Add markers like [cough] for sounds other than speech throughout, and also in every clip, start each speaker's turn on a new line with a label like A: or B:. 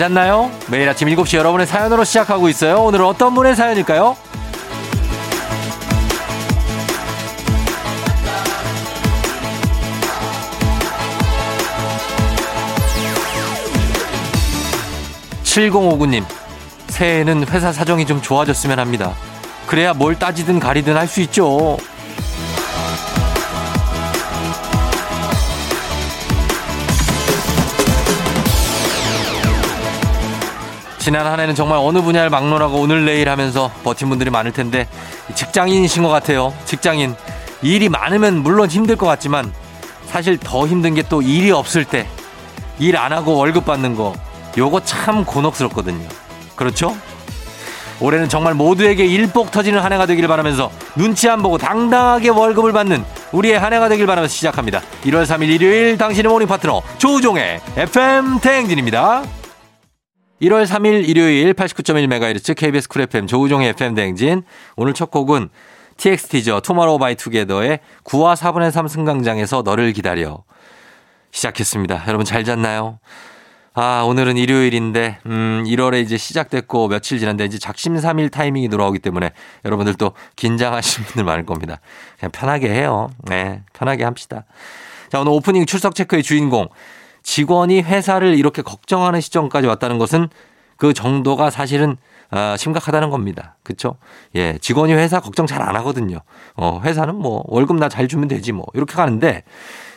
A: 잤나요? 매일 아침 7시 여러분의 사연으로 시작하고 있어요. 오늘은 어떤 분의 사연일까요? 7059님, 새해에는 회사 사정이 좀 좋아졌으면 합니다. 그래야 뭘 따지든 가리든 할 수 있죠. 지난 한 해는 정말 어느 분야를 막론하고 오늘 내일 하면서 버틴 분들이 많을 텐데 직장인이신 것 같아요. 직장인. 일이 많으면 물론 힘들 것 같지만 사실 더 힘든 게 또 일이 없을 때 일 안 하고 월급 받는 거 요거 참 곤혹스럽거든요. 그렇죠? 올해는 정말 모두에게 일복 터지는 한 해가 되기를 바라면서 눈치 안 보고 당당하게 월급을 받는 우리의 한 해가 되길 바라면서 시작합니다. 1월 3일 일요일 당신의 morning 파트너 조우종의 FM 대행진입니다. 1월 3일 일요일 89.1MHz KBS 쿨 FM 조우종의 FM 대행진 오늘 첫 곡은 TXT죠. 투모로우 바이 투게더의 9와 4분의 3 승강장에서 너를 기다려 시작했습니다. 여러분 잘 잤나요? 아, 오늘은 일요일인데, 음, 1월에 이제 시작됐고 며칠 지났는데 이제 작심삼일 타이밍이 돌아오기 때문에 여러분들 또 긴장하시는 [laughs] 분들 많을 겁니다. 그냥 편하게 해요. 네, 편하게 합시다. 자, 오늘 오프닝 출석 체크의 주인공. 직원이 회사를 이렇게 걱정하는 시점까지 왔다는 것은 그 정도가 사실은 아, 심각하다는 겁니다. 그쵸? 예, 직원이 회사 걱정 잘 안 하거든요. 어, 회사는 뭐 월급 나 잘 주면 되지 뭐 이렇게 가는데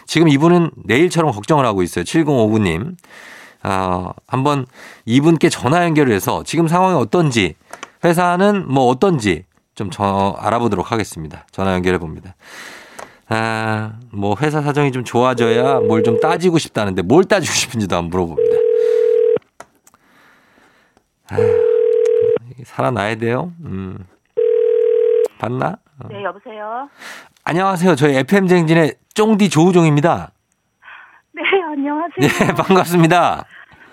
A: 지금 이분은 내일처럼 걱정을 하고 있어요. 7059님. 아, 한번 이분께 전화 연결을 해서 지금 상황이 어떤지 회사는 뭐 어떤지 좀 저 알아보도록 하겠습니다. 전화 연결해 봅니다. 아, 뭐 회사 사정이 좀 좋아져야 뭘 좀 따지고 싶다는데 뭘 따지고 싶은지도 한번 물어봅니다. 아, 살아나야 돼요. 음. 봤나? 어.
B: 네, 여보세요.
A: 안녕하세요. 저희 FM 쟁진의 쫑디 조우종입니다.
B: 네, 안녕하세요.
A: 네, [laughs] 반갑습니다.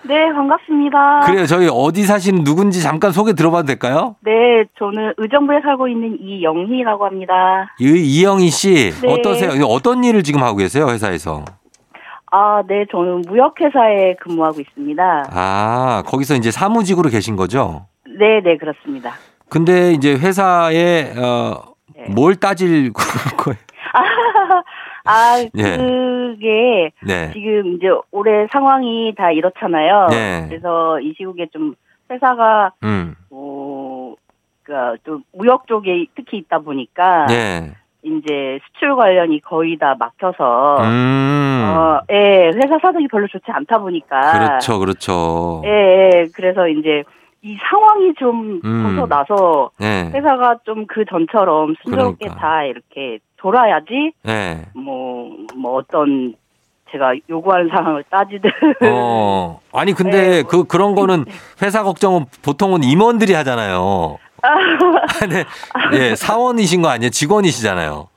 B: 네, 반갑습니다.
A: 그래요. 저희 어디 사시는 누군지 잠깐 소개 들어봐도 될까요?
B: 네, 저는 의정부에 살고 있는 이영희라고 합니다.
A: 이, 이영희 씨,
B: 네.
A: 어떠세요? 어떤 일을 지금 하고 계세요, 회사에서?
B: 아, 네, 저는 무역회사에 근무하고 있습니다.
A: 아, 거기서 이제 사무직으로 계신 거죠?
B: 네, 네, 그렇습니다.
A: 근데 이제 회사에, 어,
B: 네.
A: 뭘 따질 [laughs] 거예요?
B: 아, [laughs]
A: 예.
B: 그게
A: 네.
B: 지금 이제 올해 상황이 다 이렇잖아요.
A: 네.
B: 그래서 이 시국에 좀 회사가
A: 음,
B: 어, 그니까 좀 무역 쪽에 특히 있다 보니까
A: 네.
B: 이제 수출 관련이 거의 다 막혀서
A: 음,
B: 어, 예, 회사 사정이 별로 좋지 않다 보니까.
A: 그렇죠, 그렇죠.
B: 예, 예, 그래서 이제 이 상황이 좀
A: 음.
B: 벗어나서
A: 네.
B: 회사가 좀 그 전처럼 순조롭게
A: 그러니까.
B: 다 이렇게 돌아야지
A: 네.
B: 뭐, 뭐 어떤 제가 요구하는 상황을 따지든.
A: 어, 아니, 근데 [laughs]
B: 네.
A: 그, 그런 거는 [laughs] 회사 걱정은 보통은 임원들이 하잖아요. [laughs] 네. 예, 사원이신 거 아니에요? 직원이시잖아요.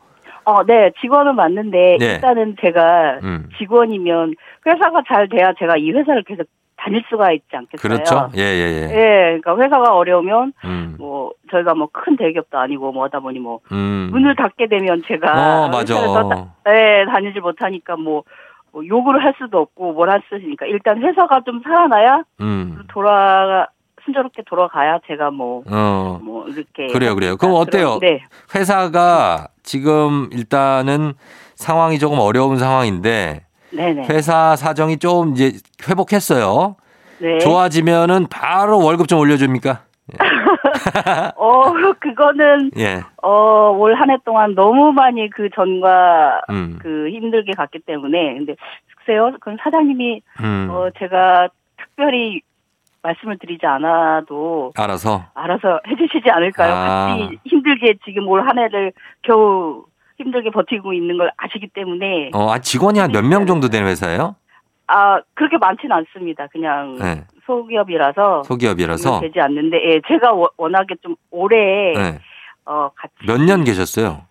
B: 어, 네, 직원은 맞는데
A: 네.
B: 일단은 제가
A: 음.
B: 직원이면 회사가 잘 돼야 제가 이 회사를 계속 다닐 수가 있지 않겠어요.
A: 그렇죠. 예, 예, 예.
B: 예, 그러니까 회사가 어려우면
A: 음.
B: 뭐 저희가 뭐 큰 대기업도 아니고 뭐 하다 보니 뭐
A: 음.
B: 문을 닫게 되면 제가
A: 어, 맞아.
B: 다- 네, 다니질 못하니까 뭐, 뭐 욕을 할 수도 없고 뭘 할 수도 있으니까 일단 회사가 좀 살아나야
A: 음.
B: 돌아 순조롭게 돌아가야 제가 뭐
A: 어.
B: 뭐 이렇게
A: 그래요, 그래요. 그럼
B: 아,
A: 어때요?
B: 네.
A: 회사가 지금 일단은 상황이 조금 어려운 상황인데
B: 네네.
A: 회사 사정이 좀 이제 회복했어요.
B: 네.
A: 좋아지면은 바로 월급 좀 올려줍니까? [laughs]
B: 어, 그거는
A: 예.
B: 어, 올 한 해 동안 너무 많이 그 전과
A: 음.
B: 그 힘들게 갔기 때문에 근데 글쎄요. 그건 사장님이
A: 음.
B: 어 제가 특별히 말씀을 드리지 않아도
A: 알아서.
B: 알아서 해주시지 않을까요?
A: 아.
B: 같이 힘들게 지금 올 한 해를 겨우 힘들게 버티고 있는 걸 아시기 때문에
A: 어, 아, 직원이 한 몇 명 정도 되는 회사예요?
B: 아 그렇게 많지는 않습니다. 그냥
A: 네.
B: 소기업이라서
A: 소기업이라서.
B: 되지 않는데 예, 제가 워- 워낙에 좀 오래
A: 네.
B: 어 같이
A: 몇 년 계셨어요?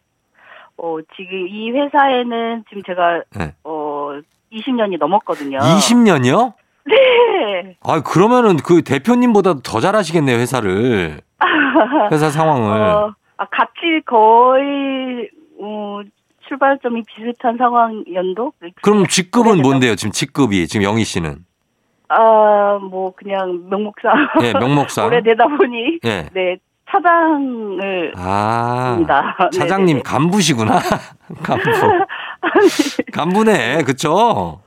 B: 어 지금 이 회사에는 지금 제가
A: 네.
B: 어 20년이 넘었거든요.
A: 20년이요?
B: 네.
A: 아, 그러면은 그 대표님보다 더 잘하시겠네요, 회사를. [laughs] 회사 상황을.
B: 어, 아, 같이 거의 어, 출발점이 비슷한 상황 연도?
A: 그럼 직급은. 뭔데요? 지금 직급이 지금 영희 씨는
B: 아, 뭐, 그냥 명목상.
A: 예, 명목상. [laughs]
B: 오래되다 보니.
A: 예.
B: 네, 차장을.
A: 아,
B: 합니다.
A: 차장님
B: 네네네.
A: 간부시구나. [laughs] 간부. [laughs] 간부네, 그쵸?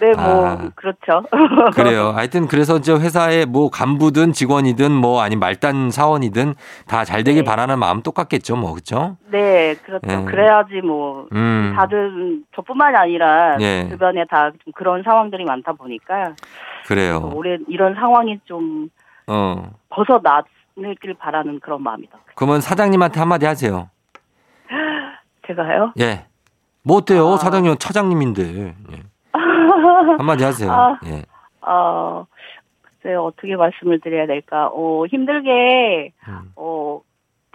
B: 네, 뭐,
A: 아.
B: 그렇죠. [laughs]
A: 그래요. 하여튼 그래서 이제 회사에 뭐 간부든 직원이든 뭐 아니면 말단 사원이든 다 잘 되길
B: 네.
A: 바라는 마음 똑같겠죠, 뭐, 그쵸?
B: 네, 그렇죠.
A: 예.
B: 그래야지 뭐,
A: 음.
B: 다들 저뿐만이 아니라
A: 예.
B: 주변에 다좀 그런 상황들이 많다 보니까
A: 그래요.
B: 올해 이런 상황이 좀
A: 어.
B: 벗어나길 바라는 그런 마음이다.
A: 그러면 사장님한테 한마디 하세요. [gasps]
B: 제가요?
A: 예. 뭐 어때요?
B: 아.
A: 사장님, 차장님인데. 예. [laughs] 한마디 하세요.
B: 아.
A: 예.
B: 어, 글쎄요, 어떻게 말씀을 드려야 될까? 어, 힘들게,
A: 음.
B: 어,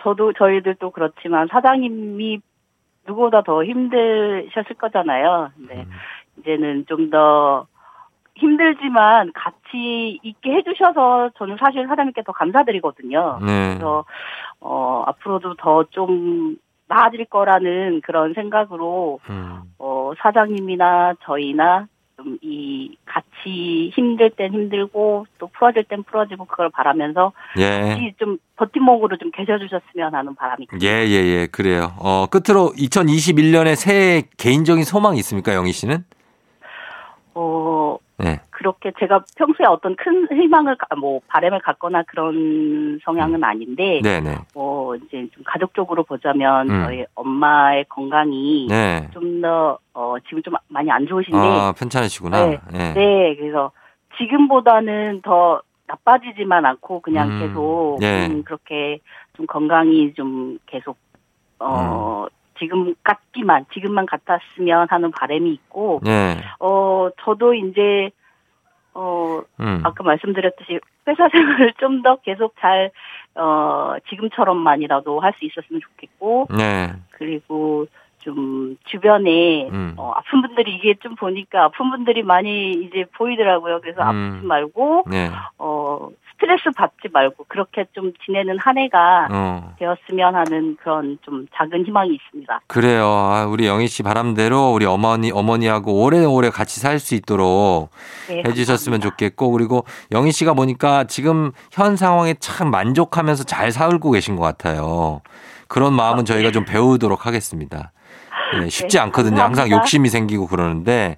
B: 저도, 저희들도 그렇지만 사장님이 누구보다 더 힘드셨을 거잖아요.
A: 음.
B: 네. 이제는 좀 더 힘들지만 같이 있게 해주셔서 저는 사실 사장님께 더 감사드리거든요.
A: 네.
B: 그래서, 어, 앞으로도 더좀 나아질 거라는 그런 생각으로,
A: 음.
B: 어, 사장님이나 저희나 좀 이 같이 힘들 땐 힘들고 또 풀어질 땐 풀어지고 그걸 바라면서
A: 예.
B: 같이 좀 버팀목으로 좀 계셔주셨으면 하는 바람이 큽니다.
A: 예, 예, 예. 그래요. 어, 끝으로 2021년에 새해 개인적인 소망이 있습니까, 영희 씨는?
B: 어,
A: 네.
B: 그렇게 제가 평소에 어떤 큰 희망을, 가- 뭐, 바람을 갖거나 그런 성향은 아닌데,
A: 음. 네네.
B: 뭐, 이제 좀 가족적으로 보자면
A: 음.
B: 저희 엄마의 건강이
A: 네.
B: 좀 더, 어, 지금 좀 많이 안 좋으신데,
A: 아, 편찮으시구나.
B: 네.
A: 네.
B: 네, 그래서 지금보다는 더 나빠지지만 않고 그냥
A: 음,
B: 계속
A: 예.
B: 음, 그렇게 좀 건강이 좀 계속 어
A: 음.
B: 지금 같기만 지금만 같았으면 하는 바람이 있고
A: 네.
B: 어 저도 이제 어
A: 음.
B: 아까 말씀드렸듯이 회사 생활을 [laughs] 좀 더 계속 잘 어 지금처럼만이라도 할 수 있었으면 좋겠고
A: 네.
B: 그리고 좀 주변에
A: 음.
B: 어, 아픈 분들이 이게 좀 보니까 아픈 분들이 많이 이제 보이더라고요. 그래서
A: 음.
B: 아프지 말고
A: 네.
B: 어 스트레스 받지 말고 그렇게 좀 지내는 한 해가
A: 어.
B: 되었으면 하는 그런 좀 작은 희망이 있습니다.
A: 그래요. 아, 우리 영희 씨 바람대로 우리 어머니, 어머니하고 오래오래 같이 살 수 있도록
B: 네,
A: 해주셨으면
B: 감사합니다.
A: 좋겠고, 그리고 영희 씨가 보니까 지금 현 상황에 참 만족하면서 잘 살고 계신 것 같아요. 그런 마음은 저희가 좀 배우도록 하겠습니다. 예, 쉽지
B: 네,
A: 않거든요. 항상
B: 감사합니다.
A: 욕심이 생기고 그러는데,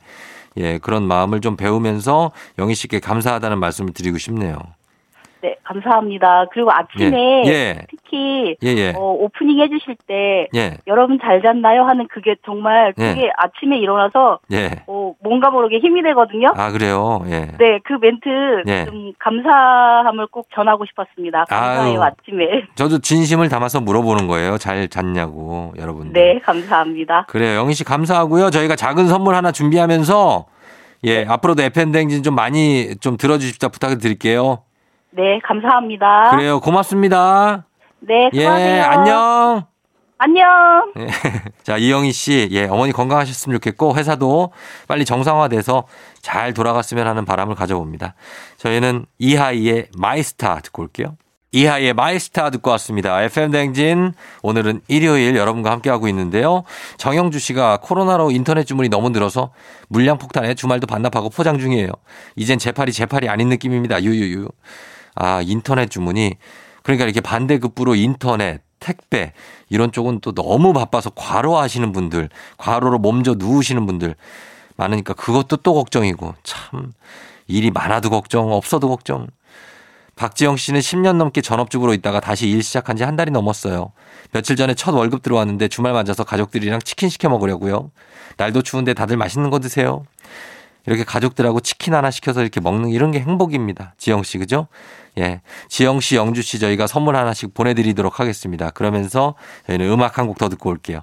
A: 예, 그런 마음을 좀 배우면서 영희 씨께 감사하다는 말씀을 드리고 싶네요.
B: 네, 감사합니다. 그리고 아침에
A: 예,
B: 특히
A: 예, 예,
B: 어, 오프닝 해주실 때
A: 예,
B: 여러분 잘 잤나요 하는 그게 정말
A: 예.
B: 그게 아침에 일어나서
A: 예.
B: 어, 뭔가 모르게 힘이 되거든요.
A: 아, 그래요? 예.
B: 네, 그 멘트
A: 예.
B: 좀 감사함을 꼭 전하고 싶었습니다. 감사해요,
A: 아유.
B: 아침에.
A: 저도 진심을 담아서 물어보는 거예요. 잘 잤냐고, 여러분들.
B: 네, 감사합니다.
A: 그래요. 영희 씨 감사하고요. 저희가 작은 선물 하나 준비하면서 예, 앞으로도 FM댕진 좀 많이 좀 들어주십사 부탁을 드릴게요.
B: 네, 감사합니다.
A: 그래요. 고맙습니다.
B: 네,
A: 예,
B: 수고하세요.
A: 안녕.
B: 안녕.
A: 예. [laughs] 자, 이영희 씨, 예, 어머니 건강하셨으면 좋겠고, 회사도 빨리 정상화돼서 잘 돌아갔으면 하는 바람을 가져봅니다. 저희는 이하이의 My Star 듣고 올게요. 이하이의 My Star 듣고 왔습니다. FM대행진. 오늘은 일요일 여러분과 함께하고 있는데요. 정영주 씨가 코로나로 인터넷 주문이 너무 늘어서 물량 폭탄에 주말도 반납하고 포장 중이에요. 이젠 제 팔이 제 팔이 아닌 느낌입니다. 유유유. 아, 인터넷 주문이. 그러니까 이렇게 반대급부로 인터넷, 택배, 이런 쪽은 또 너무 바빠서 과로 하시는 분들, 과로로 몸져 누우시는 분들 많으니까 그것도 또 걱정이고 참 일이 많아도 걱정, 없어도 걱정. 박지영 씨는 10년 넘게 전업주부로 있다가 다시 일 시작한 지 한 달이 넘었어요. 며칠 전에 첫 월급 들어왔는데 주말 맞아서 가족들이랑 치킨 시켜 먹으려고요. 날도 추운데 다들 맛있는 거 드세요. 이렇게 가족들하고 치킨 하나 시켜서 이렇게 먹는 이런 게 행복입니다. 지영 씨, 그죠? 예. 지영 씨, 영주 씨 저희가 선물 하나씩 보내드리도록 하겠습니다. 그러면서 저희는 음악 한 곡 더 듣고 올게요.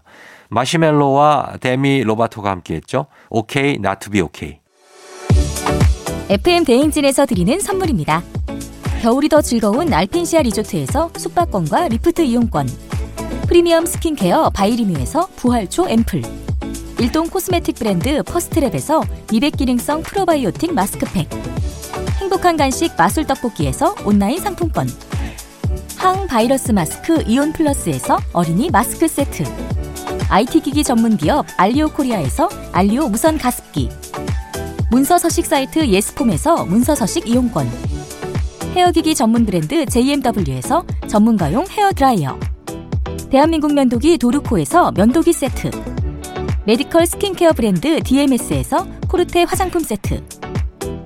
A: 마시멜로와 데미 로바토가 함께 했죠. OK, be okay.
C: FM 대행진에서 드리는 선물입니다. 겨울이 더 즐거운 알펜시아 리조트에서 숙박권과 리프트 이용권. 프리미엄 스킨케어 바이리뮤에서 부활초 앰플. 일동 코스메틱 브랜드 퍼스트랩에서 미백 기능성 프로바이오틱 마스크팩. 행복한 간식 마술 떡볶이에서 온라인 상품권. 항 바이러스 마스크 이온 플러스에서 어린이 마스크 세트. IT 기기 전문 기업 알리오 코리아에서 알리오 무선 가습기. 문서 서식 사이트 예스폼에서 문서 서식 이용권. 헤어기기 전문 브랜드 JMW에서 전문가용 헤어 드라이어. 대한민국 면도기 도르코에서 면도기 세트. 메디컬 스킨케어 브랜드 DMS에서 코르테 화장품 세트.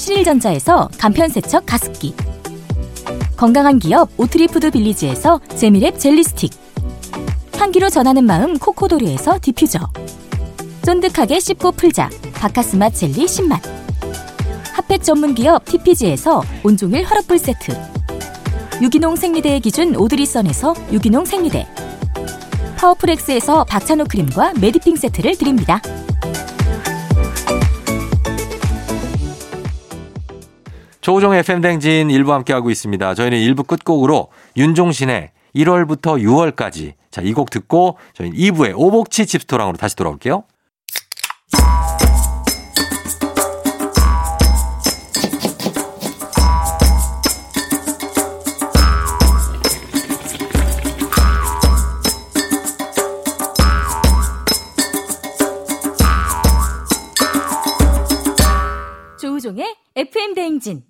C: 신일전자에서 간편세척 가습기. 건강한 기업 오트리푸드 빌리지에서 재미랩 젤리 스틱. 향기로 전하는 마음 코코도리에서 디퓨저. 쫀득하게 씹고 풀자 바카스맛 젤리 10맛. 핫팩 전문 기업 TPG에서 온종일 화롯불 세트. 유기농 생리대의 기준 오드리선에서 유기농 생리대. 파워풀엑스에서 박찬호 크림과 메디핑 세트를 드립니다.
A: 조우종 FM 댕진 일부 함께하고 있습니다. 저희는 일부 끝곡으로 윤종신의 1월부터 6월까지. 자, 이 곡 듣고 저희는 2부에 오복치 집스토랑으로 다시 돌아올게요.
C: 조우종의 FM 대행진.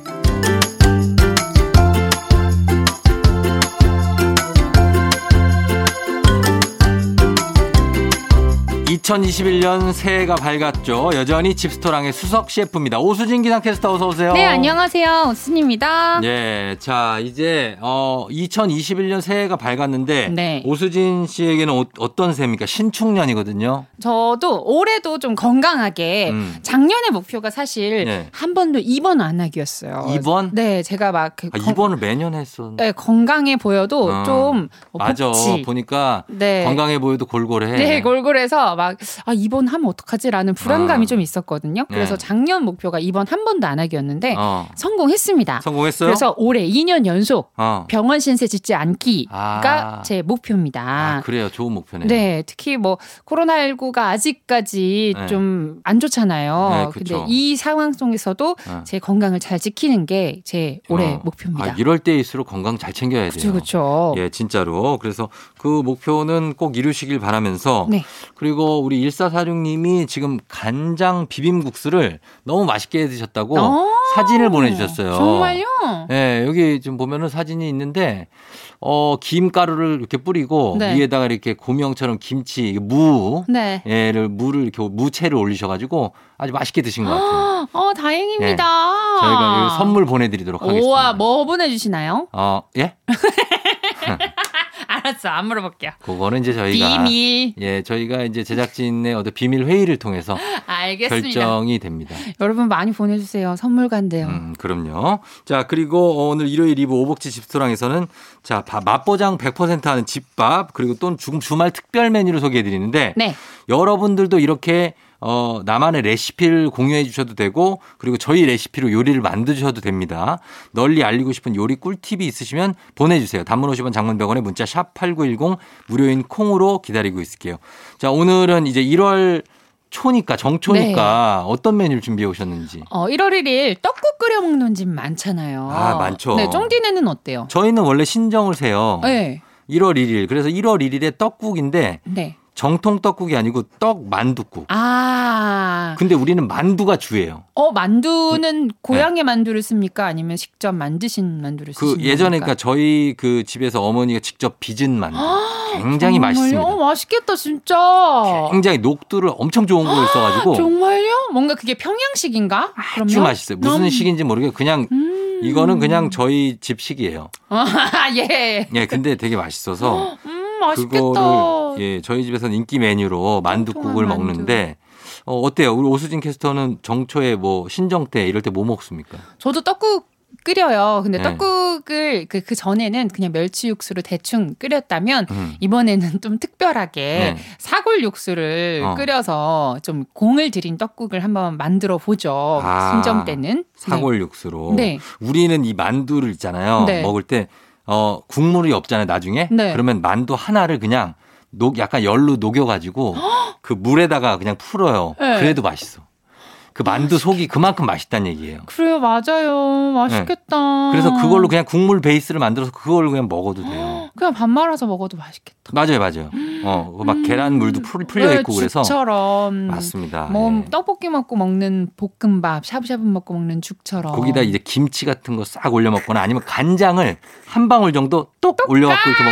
A: 2021년 새해가 밝았죠. 여전히 집스토랑의 수석 셰프입니다. 오수진 기상캐스터 어서 오세요.
D: 네 안녕하세요 오순입니다
A: 예, 자 이제 어 2021년 새해가 밝았는데
D: 네.
A: 오수진 씨에게는 어, 어떤 새입니까? 신축년이거든요.
D: 저도 올해도 좀 건강하게
A: 음.
D: 작년의 목표가 사실
A: 네.
D: 한 번도 입원 안 하기였어요
A: 입원?
D: 네 제가 막그
A: 아, 입원을 매년 했었는데.
D: 네, 건강해 보여도
A: 어.
D: 좀 어,
A: 맞아.
D: 복지.
A: 보니까
D: 네.
A: 건강해 보여도 골골해.
D: 네, 골골해서 막, 아, 입원하면 어떡하지라는 불안감이
A: 어.
D: 좀 있었거든요. 그래서
A: 네.
D: 작년 목표가 입원 한 번도 안 하기였는데,
A: 어.
D: 성공했습니다.
A: 성공했어요?
D: 그래서 올해 2년 연속
A: 어.
D: 병원 신세 짓지 않기가
A: 아.
D: 제 목표입니다.
A: 아, 그래요. 좋은 목표네요.
D: 네, 특히 뭐 코로나19가 아직까지
A: 네.
D: 좀안 좋잖아요.
A: 네,
D: 근데. 이 상황 속에서도
A: 어.
D: 제 건강을 잘 지키는 게 제 올해
A: 어.
D: 목표입니다.
A: 아, 이럴 때일수록 건강 잘 챙겨야 돼요.
D: 그렇죠, 그렇죠.
A: 예, 진짜로. 그래서 그 목표는 꼭 이루시길 바라면서
D: 네.
A: 그리고 우리 1446님이 지금 간장 비빔국수를 너무 맛있게 드셨다고
D: 어,
A: 사진을 보내주셨어요.
D: 정말요?
A: 예, 여기 좀 보면은 사진이 있는데 어, 김가루를 이렇게 뿌리고
D: 네.
A: 위에다가 이렇게 고명처럼 김치, 무,
D: 네.
A: 예를 무를 이렇게 무채를 올리셔가지고 아주 맛있게 드신 것 같아요.
D: 어, 다행입니다.
A: 저희가 이 선물 보내드리도록 하겠습니다.
D: 우와, 뭐 보내주시나요?
A: 어, 예? [laughs]
D: 알았어, 안 물어볼게요.
A: 그거는 이제 저희가
D: 비밀.
A: 예, 저희가 이제 제작진의 어떤 비밀 회의를 통해서 [laughs]
D: 알겠습니다.
A: 결정이 됩니다.
D: 여러분 많이 보내주세요. 선물 간대요.
A: 음, 그럼요. 자, 그리고 오늘 일요일 2부 오복지 집스토랑에서는 자, 밥- 맛보장 100% 하는 집밥 그리고 또 주- 주말 특별 메뉴를 소개해 드리는데
D: 네.
A: 여러분들도 이렇게 어, 나만의 레시피를 공유해 주셔도 되고 그리고 저희 레시피로 요리를 만드 주셔도 됩니다. 널리 알리고 싶은 요리 꿀팁이 있으시면 보내주세요. 단문 50원 장문병원에 문자 샵 8910 무료인 콩으로 기다리고 있을게요. 자, 오늘은 이제 1월 초니까 정초니까 어떤 메뉴를 준비해 오셨는지.
D: 어, 1월 1일 떡국 끓여 먹는 집 많잖아요.
A: 아, 많죠.
D: 네, 쫑디네는 어때요?
A: 저희는 원래 신정을 세요.
D: 네.
A: 1월 1일. 그래서 1월 1일에 떡국인데
D: 네.
A: 정통 떡국이 아니고 떡 만둣국.
D: 아. 아.
A: 근데 우리는 만두가 주예요.
D: 어, 만두는 고향의 만두를 씁니까? 아니면 직접 만드신 만두를
A: 그
D: 쓰시는
A: 예전에? 그러니까 저희 그 집에서 어머니가 직접 빚은 만두 굉장히
D: 정말요?
A: 맛있습니다.
D: 어, 맛있겠다, 진짜.
A: 굉장히 녹두를 엄청 좋은 걸 써가지고
D: 정말요? 뭔가 그게 평양식인가?
A: 아주
D: 그럼요?
A: 맛있어요. 무슨
D: 음.
A: 식인지 모르게 그냥
D: 음.
A: 이거는 그냥 저희 집 식이에요. [laughs]
D: 아, 예.
A: 예, 근데 되게 맛있어서
D: 음, 맛있겠다.
A: 그거를 예 저희 집에서는 인기 메뉴로 만두국을
D: 통통한 만두.
A: 먹는데 어, 어때요? 우리 오수진 캐스터는 정초에 뭐 신정 때 이럴 때 뭐 먹습니까?
D: 저도 떡국 끓여요. 근데
A: 네.
D: 떡국을 그, 그 전에는 그냥 멸치 육수로 대충 끓였다면
A: 음.
D: 이번에는 좀 특별하게
A: 네.
D: 사골 육수를
A: 어.
D: 끓여서 좀 공을 들인 떡국을 한번 만들어 보죠.
A: 아,
D: 신정 때는.
A: 사골 육수로.
D: 네.
A: 우리는 이 만두를 있잖아요.
D: 네.
A: 먹을 때 어, 국물이 없잖아요, 나중에.
D: 네.
A: 그러면 만두 하나를 그냥 녹 약간 열로 녹여 가지고 그 물에다가 그냥 풀어요.
D: 네.
A: 그래도 맛있어. 그 만두 속이 그만큼 맛있다는 얘기예요.
D: 그래요, 맞아요. 맛있겠다.
A: 그래서 그걸로 그냥 국물 베이스를 만들어서 그걸로 그냥 먹어도 돼요.
D: 그냥 밥 말아서 먹어도 맛있겠다.
A: 맞아요, 맞아요. 어, 막 계란 물도 풀, 풀려
D: 네,
A: 있고 그래서
D: 죽처럼.
A: 맞습니다.
D: 뭐
A: 예.
D: 떡볶이 먹고 먹는 볶음밥, 샤브샤브 먹고 먹는 죽처럼.
A: 거기다 이제 김치 같은 거 싹 올려 먹거나 아니면 간장을 한 방울 정도 똑 올려갖고 이렇게 먹.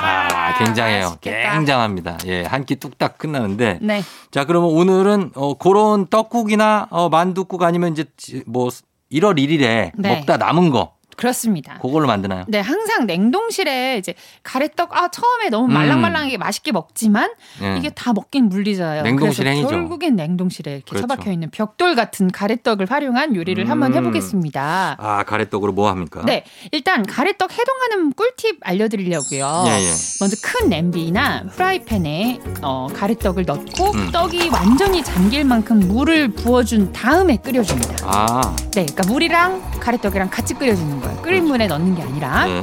A: 아, 굉장해요.
D: 맛있겠다.
A: 굉장합니다. 예, 한 끼 뚝딱 끝나는데.
D: 네.
A: 자, 그러면 오늘은 어, 그런 떡국이나 어, 만두국 아니면 이제 지- 뭐 1월 1일에
D: 네.
A: 먹다 남은 거
D: 그렇습니다.
A: 그걸로 만드나요?
D: 네, 항상 냉동실에 이제 가래떡 아 처음에 너무
A: 음.
D: 말랑말랑하게 맛있게 먹지만
A: 예.
D: 이게 다 먹긴 물리잖아요.
A: 냉동실
D: 그래서
A: 행위죠.
D: 결국엔 냉동실에 이렇게
A: 그렇죠.
D: 처박혀 있는 벽돌 같은 가래떡을 활용한 요리를 한번
A: 음.
D: 해보겠습니다.
A: 아, 가래떡으로 뭐 합니까?
D: 네, 일단 가래떡 해동하는 꿀팁 알려드리려고요.
A: 예, 예.
D: 먼저 큰 냄비나 프라이팬에 어, 가래떡을 넣고
A: 음.
D: 떡이 완전히 잠길 만큼 물을 부어준 다음에 끓여줍니다.
A: 아,
D: 네, 그러니까 물이랑 가래떡이랑 같이 끓여주는 거예요. 끓인 물에 넣는 게 아니라.
A: 네.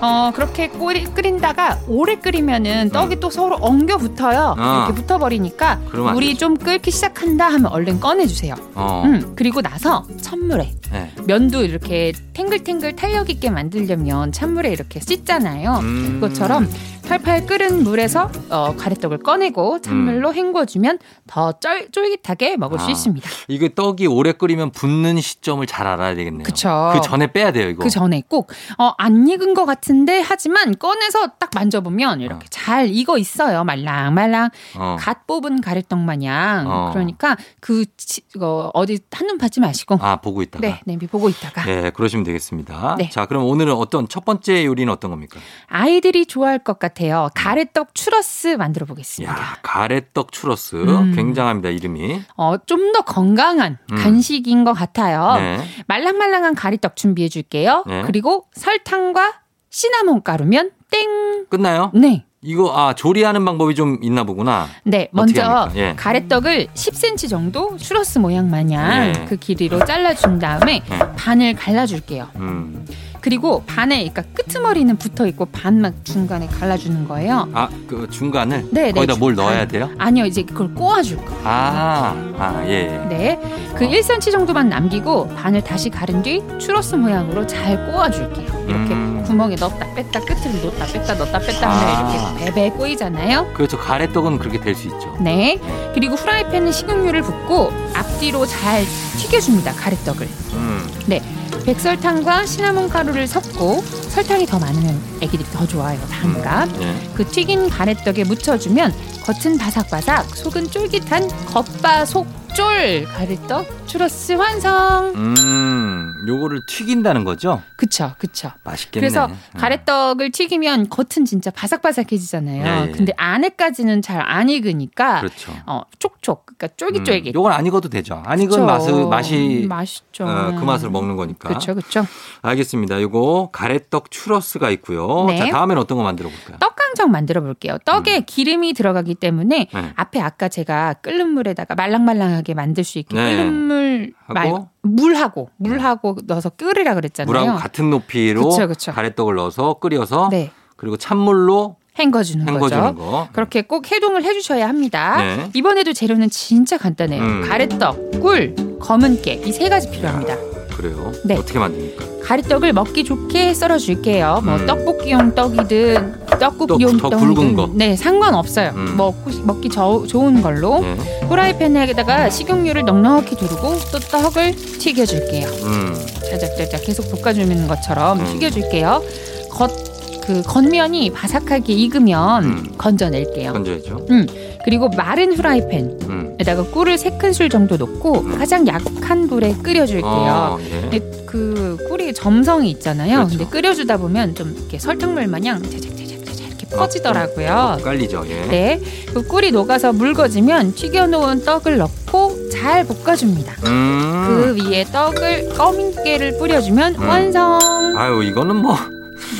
D: 어, 그렇게 끓이, 끓인다가 오래 끓이면은 떡이 또 서로 엉겨 붙어요.
A: 음. 아.
D: 이렇게 붙어버리니까
A: 그러면 안
D: 물이
A: 되죠.
D: 좀 끓기 시작한다 하면 얼른 꺼내주세요.
A: 어.
D: 음, 그리고 나서 찬물에
A: 네.
D: 면도 이렇게 탱글탱글 탄력 있게 만들려면 찬물에 이렇게 씻잖아요.
A: 음.
D: 그것처럼 팔팔 끓은 물에서 어, 가래떡을 꺼내고 찬물로 헹궈주면 더 쫄, 쫄깃하게 먹을 수
A: 음. 아.
D: 있습니다.
A: 이게 떡이 오래 끓이면 붙는 시점을 잘 알아야 되겠네요.
D: 그쵸.
A: 그 전에 빼야 돼요, 이거.
D: 그 전에 꼭, 어, 안 익은 것 같은데, 하지만 꺼내서 딱 만져보면 이렇게
A: 어.
D: 잘 익어 있어요. 말랑말랑.
A: 어.
D: 갓 뽑은 가래떡 마냥.
A: 어.
D: 그러니까 그, 치- 어, 어디 한눈 파지 마시고.
A: 아, 보고 있다가.
D: 네, 냄비 보고 있다가.
A: 네, 그러시면 되겠습니다.
D: 네.
A: 자, 그럼 오늘은 어떤 첫 번째 요리는 어떤 겁니까?
D: 아이들이 좋아할 것 같 아요. 가래떡 추러스 만들어 보겠습니다.
A: 야, 가래떡 추러스.
D: 음.
A: 굉장합니다, 이름이.
D: 어, 좀 더 건강한
A: 음.
D: 간식인 것 같아요.
A: 네.
D: 말랑말랑한 가래떡 준비해 줄게요.
A: 네.
D: 그리고 설탕과 시나몬 가루면 땡.
A: 끝나요?
D: 네.
A: 이거 아, 조리하는 방법이 좀 있나 보구나.
D: 네, 먼저?
A: 예.
D: 가래떡을 10cm 정도 슈러스 모양 마냥
A: 예.
D: 그 길이로 잘라준 다음에
A: 예.
D: 반을 갈라줄게요.
A: 음.
D: 그리고 반에 그러니까 끄트머리는 붙어 있고 반만 중간에 갈라주는 거예요.
A: 아, 그 중간을
D: 네, 네,
A: 거기다 뭘
D: 중간.
A: 넣어야 돼요?
D: 아니요, 이제 그걸 꼬아줄 거예요.
A: 아, 아, 예. 예.
D: 네, 그
A: 어.
D: 1cm 정도만 남기고 반을 다시 가른 뒤 추러스 모양으로 잘 꼬아줄게요. 이렇게
A: 음.
D: 구멍에 넣었다 뺐다 끝을 넣었다 뺐다 넣었다 뺐다 하면
A: 아.
D: 이렇게 베베 꼬이잖아요.
A: 그렇죠. 가래떡은 그렇게 될 수 있죠.
D: 네. 그리고 프라이팬에 식용유를 붓고 앞뒤로 잘 튀겨줍니다. 가래떡을.
A: 음.
D: 네. 백설탕과 시나몬 가루를 섞고 설탕이 더 많으면 애기들이 더 좋아해요. 단가.
A: 예.
D: 그 튀긴 가래떡에 묻혀주면 겉은 바삭바삭, 속은 쫄깃한 겉바속 쫄 가래떡 추러스 완성.
A: 음, 요거를 튀긴다는 거죠?
D: 그쵸, 그쵸.
A: 맛있겠네.
D: 그래서
A: 음.
D: 가래떡을 튀기면 겉은 진짜 바삭바삭해지잖아요.
A: 예, 예.
D: 근데 안에까지는 잘 안 익으니까
A: 그렇죠.
D: 어, 촉촉, 그러니까 쫄깃쫄깃.
A: 음, 요건 안 익어도 되죠. 안 익은. 맛을 맛이
D: 음, 맛있죠.
A: 어, 그 맛을 먹는 거니까.
D: 그렇죠, 그렇죠.
A: 알겠습니다. 요거 가래떡 추러스가 있고요.
D: 네.
A: 자, 다음엔 어떤 거 만들어 볼까요?
D: 떡 강정 만들어 볼게요. 떡에 기름이 들어가기 때문에
A: 음. 네.
D: 앞에 아까 제가 끓는 물에다가 말랑말랑하게 만들 수 있게
A: 네.
D: 끓는 물
A: 하고?
D: 말고 물하고 물하고 넣어서 끓이라 그랬잖아요.
A: 물하고 같은 높이로
D: 그쵸, 그쵸.
A: 가래떡을 넣어서 끓여서
D: 네,
A: 그리고 찬물로
D: 헹궈주는
A: 헹궈주는
D: 거죠.
A: 거.
D: 그렇게 꼭 해동을 해주셔야 합니다.
A: 네.
D: 이번에도 재료는 진짜 간단해요.
A: 음.
D: 가래떡, 꿀, 검은 깨 이 세 가지 필요합니다.
A: 그래요?
D: 네.
A: 어떻게 만듭니까?
D: 가래떡을 먹기 좋게 썰어줄게요. 뭐
A: 음.
D: 떡볶이용 떡이든 떡국용
A: 더
D: 떡이든
A: 굵은 거.
D: 네 상관없어요.
A: 음.
D: 먹고 싶- 먹기 저, 좋은 걸로
A: 네.
D: 후라이팬에다가 식용유를 넉넉히 두르고 또 떡을 튀겨줄게요.
A: 음.
D: 자작자작 계속 볶아주는 것처럼
A: 음.
D: 튀겨줄게요. 겉 그 겉면이 바삭하게 익으면
A: 음.
D: 건져낼게요.
A: 건져야죠.
D: 그리고 마른 후라이팬에다가
A: 음.
D: 꿀을 세 큰술 정도 넣고
A: 음.
D: 가장 약한 불에 끓여줄게요.
A: 어, 예.
D: 근데 그 꿀이 점성이 있잖아요.
A: 그렇죠.
D: 근데 끓여주다 보면 좀 이렇게 설탕물 마냥 이렇게
A: 어,
D: 퍼지더라고요.
A: 깔리죠. 예.
D: 네, 그 꿀이 녹아서 묽어지면 튀겨놓은 떡을 넣고 잘 볶아줍니다.
A: 음.
D: 그 위에 떡을 꺼민깨를 뿌려주면
A: 음.
D: 완성.
A: 아유 이거는 뭐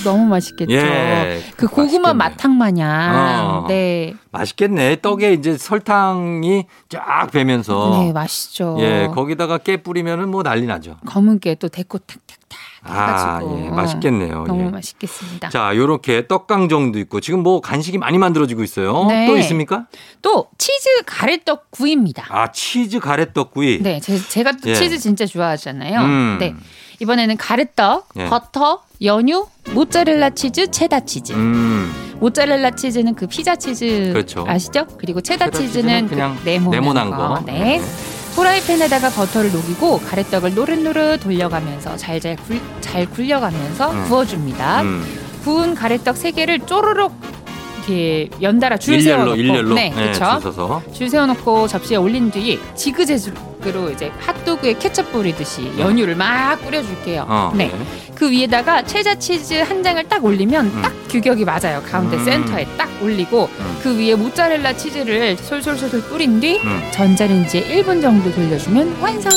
D: 너무 맛있겠죠.
A: 예.
D: 그 고구마
A: 맛있겠네.
D: 마탕 마냥.
A: 어.
D: 네,
A: 맛있겠네. 떡에 이제 설탕이 쫙 배면서
D: 네 맛있죠.
A: 예 거기다가 깨 뿌리면은 뭐 난리 나죠.
D: 검은 깨도 데코 탁탁탁
A: 아,
D: 해가지고
A: 예, 맛있겠네요.
D: 너무
A: 예.
D: 맛있겠습니다.
A: 자, 요렇게 떡강정도 있고 지금 뭐 간식이 많이 만들어지고 있어요.
D: 네.
A: 또 있습니까?
D: 또 치즈 가래떡 구이입니다.
A: 아, 치즈 가래떡 구이.
D: 네, 제, 또
A: 예.
D: 치즈 진짜 좋아하잖아요.
A: 음.
D: 네. 이번에는 가래떡,
A: 예.
D: 버터, 연유, 모짜렐라 치즈, 체다 치즈.
A: 음.
D: 모짜렐라 치즈는 그 피자 치즈
A: 그렇죠.
D: 아시죠? 그리고 체다,
A: 체다
D: 치즈는,
A: 치즈는 그냥
D: 그 네모난,
A: 네모난
D: 거.
A: 거.
D: 네. 프라이팬에다가 버터를 녹이고 가래떡을 노릇노릇 돌려가면서 잘잘 굴, 잘 굴려가면서
A: 음.
D: 구워줍니다.
A: 음.
D: 구운 가래떡 세 개를 쪼르륵 이렇게 연달아 줄
A: 일렬로
D: 세워놓고
A: 일렬로
D: 네,
A: 네,
D: 그렇죠.
A: 줄 서서.
D: 줄 세워놓고 접시에 올린 뒤 지그재그로 이제 핫도그에 케첩 뿌리듯이 연유를 막 뿌려줄게요.
A: 어,
D: 네. 그 위에다가 체자 치즈 한 장을 딱 올리면
A: 음.
D: 딱 규격이 맞아요. 가운데
A: 음.
D: 센터에 딱 올리고
A: 음.
D: 그 위에 모짜렐라 치즈를 솔솔솔솔 뿌린 뒤
A: 음.
D: 전자레인지에 1분 정도 돌려주면 완성.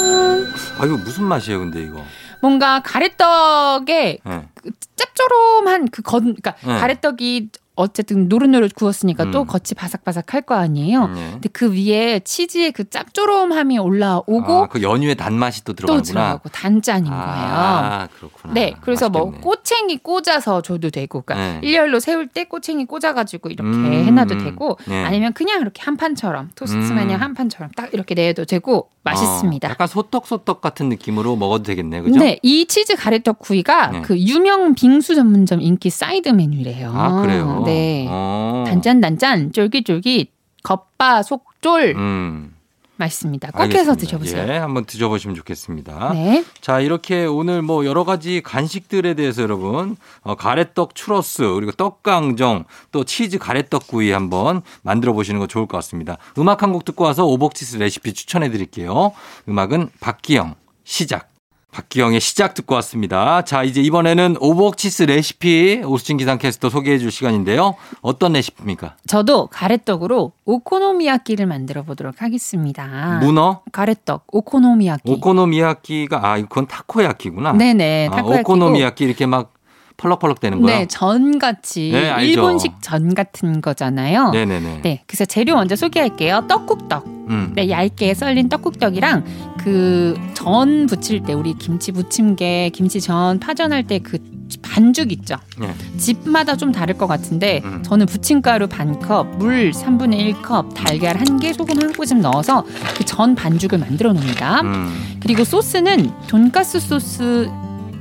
A: 아, 이거 무슨 맛이에요, 근데 이거?
D: 뭔가 가래떡에
A: 네.
D: 그 짭조름한 그 건, 그러니까
A: 네.
D: 가래떡이 어쨌든 노릇노릇 구웠으니까
A: 음.
D: 또 겉이 바삭바삭할 거 아니에요.
A: 네.
D: 근데 그 위에 치즈의 그 짭조름함이 올라오고
A: 아, 그 연유의 단맛이
D: 또또
A: 들어가는구나.
D: 들어가고 단짠인 거예요.
A: 아, 그렇구나.
D: 네, 그래서 뭐
A: 맛있겠네.
D: 꼬챙이 꽂아서 줘도 되고, 그러니까
A: 네.
D: 일렬로 세울 때 꼬챙이 꽂아가지고 이렇게
A: 음,
D: 해놔도
A: 음.
D: 되고,
A: 네.
D: 아니면 그냥 이렇게 한 판처럼 토스트
A: 음.
D: 마냥 한 판처럼 딱 이렇게 내도 되고 맛있습니다.
A: 어, 약간 소떡소떡 같은 느낌으로 먹어도 되겠네, 그죠?
D: 네, 이 치즈 가래떡 구이가
A: 네.
D: 그 유명 빙수 전문점 인기 사이드 메뉴래요.
A: 아, 그래요?
D: 네.
A: 어.
D: 단짠 단짠, 쫄깃쫄깃, 겉바 속쫄
A: 음.
D: 맛있습니다. 꼭 해서
A: 알겠습니다.
D: 드셔보세요.
A: 예, 한번 드셔보시면 좋겠습니다.
D: 네.
A: 자, 이렇게 오늘 뭐 여러 가지 간식들에 대해서 여러분, 어, 가래떡 추러스, 그리고 떡강정, 또 치즈 가래떡 구이 한번 만들어 보시는 거 좋을 것 같습니다. 음악 한 곡 듣고 와서 오복치스 레시피 추천해 드릴게요. 음악은 박기영, 시작. 박기영의 시작 듣고 왔습니다. 자, 이제 이번에는 오복치스 레시피 오수진 기상캐스터 소개해 줄 시간인데요. 어떤 레시피입니까?
D: 저도 가래떡으로 오코노미야끼를 만들어 보도록 하겠습니다.
A: 문어?
D: 가래떡 오코노미야끼.
A: 오코노미야끼가, 아, 이건 타코야끼구나.
D: 네네.
A: 아,
D: 타코야끼고.
A: 오코노미야끼 이렇게 막 펄럭펄럭 되는 거요?
D: 네, 전 같이
A: 네, 알죠.
D: 일본식 전 같은 거잖아요.
A: 네 네 네.
D: 네, 그래서 재료 먼저 소개할게요. 떡국떡.
A: 음.
D: 네, 얇게 썰린 떡국떡이랑 그 전 부칠 때 우리 김치 부침개, 김치 전 파전할 때 그 반죽 있죠.
A: 네.
D: 집마다 좀 다를 것 같은데
A: 음.
D: 저는 부침가루 반 컵, 물 3분의 1컵, 달걀 한 개, 소금 한 꼬집 넣어서 그 전 반죽을 만들어 놓습니다.
A: 음.
D: 그리고 소스는 돈가스 소스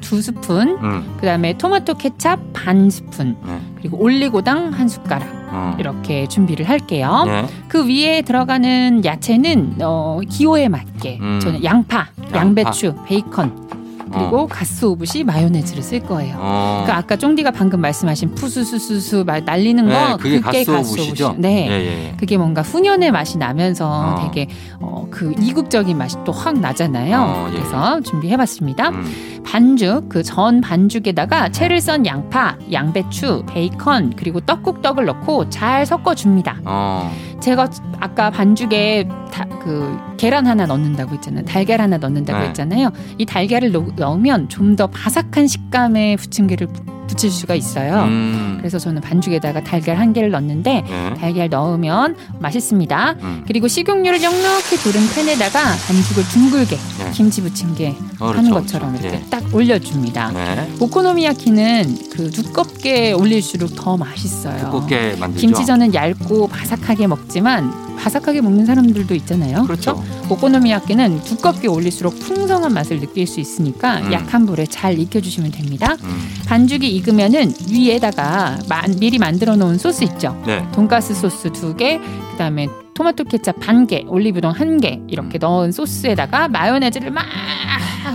D: 두 스푼,
A: 음.
D: 그다음에 토마토 케찹 반 스푼,
A: 네.
D: 그리고 올리고당 한 숟가락
A: 어.
D: 이렇게 준비를 할게요.
A: 네.
D: 그 위에 들어가는 야채는 어, 기호에 맞게
A: 음.
D: 저는 양파,
A: 양파.
D: 양배추, 베이컨 그리고 가스오부시 마요네즈를 쓸 거예요.
A: 어.
D: 그러니까 아까 쫑디가 방금 말씀하신 푸수수수수 말 날리는 거
A: 네, 그게
D: 그게
A: 가스오부시죠?
D: 가스오부시. 네.
A: 예, 예.
D: 그게 뭔가 훈연의 맛이 나면서
A: 어.
D: 되게 어, 그 이국적인 맛이 또 확 나잖아요.
A: 어, 예.
D: 그래서 준비해봤습니다.
A: 음.
D: 반죽 그 전 반죽에다가 채를 썬 양파, 양배추, 베이컨 그리고 떡국떡을 넣고 잘 섞어줍니다.
A: 어.
D: 제가 아까 반죽에 다, 그 계란 하나 넣는다고 했잖아요. 달걀 하나 넣는다고
A: 네.
D: 했잖아요. 이 달걀을 넣, 넣으면 좀 더 바삭한 식감의 부침개를 붙일 수가 있어요.
A: 음.
D: 그래서 저는 반죽에다가 달걀 한 개를 넣는데
A: 네.
D: 달걀 넣으면 맛있습니다.
A: 음.
D: 그리고 식용유를 넉넉히 두른 팬에다가 반죽을 둥글게
A: 네.
D: 김치 부침개
A: 어,
D: 하는
A: 그렇죠.
D: 것처럼 이렇게
A: 예.
D: 딱 올려줍니다.
A: 네.
D: 오코노미야키는 그 두껍게 올릴수록 더 맛있어요.
A: 두껍게 만들죠.
D: 김치전은 얇고 바삭하게 먹지만 바삭하게 먹는 사람들도 있잖아요.
A: 그렇죠.
D: 오코노미야키는 두껍게 올릴수록 풍성한 맛을 느낄 수 있으니까
A: 음.
D: 약한 불에 잘 익혀주시면 됩니다.
A: 음.
D: 반죽이 익으면은 위에다가 마- 미리 만들어 놓은 소스 있죠.
A: 네.
D: 돈가스 소스 두 개, 그다음에 토마토 케찹 반 개, 올리브동 한개 이렇게 넣은 소스에다가 마요네즈를 막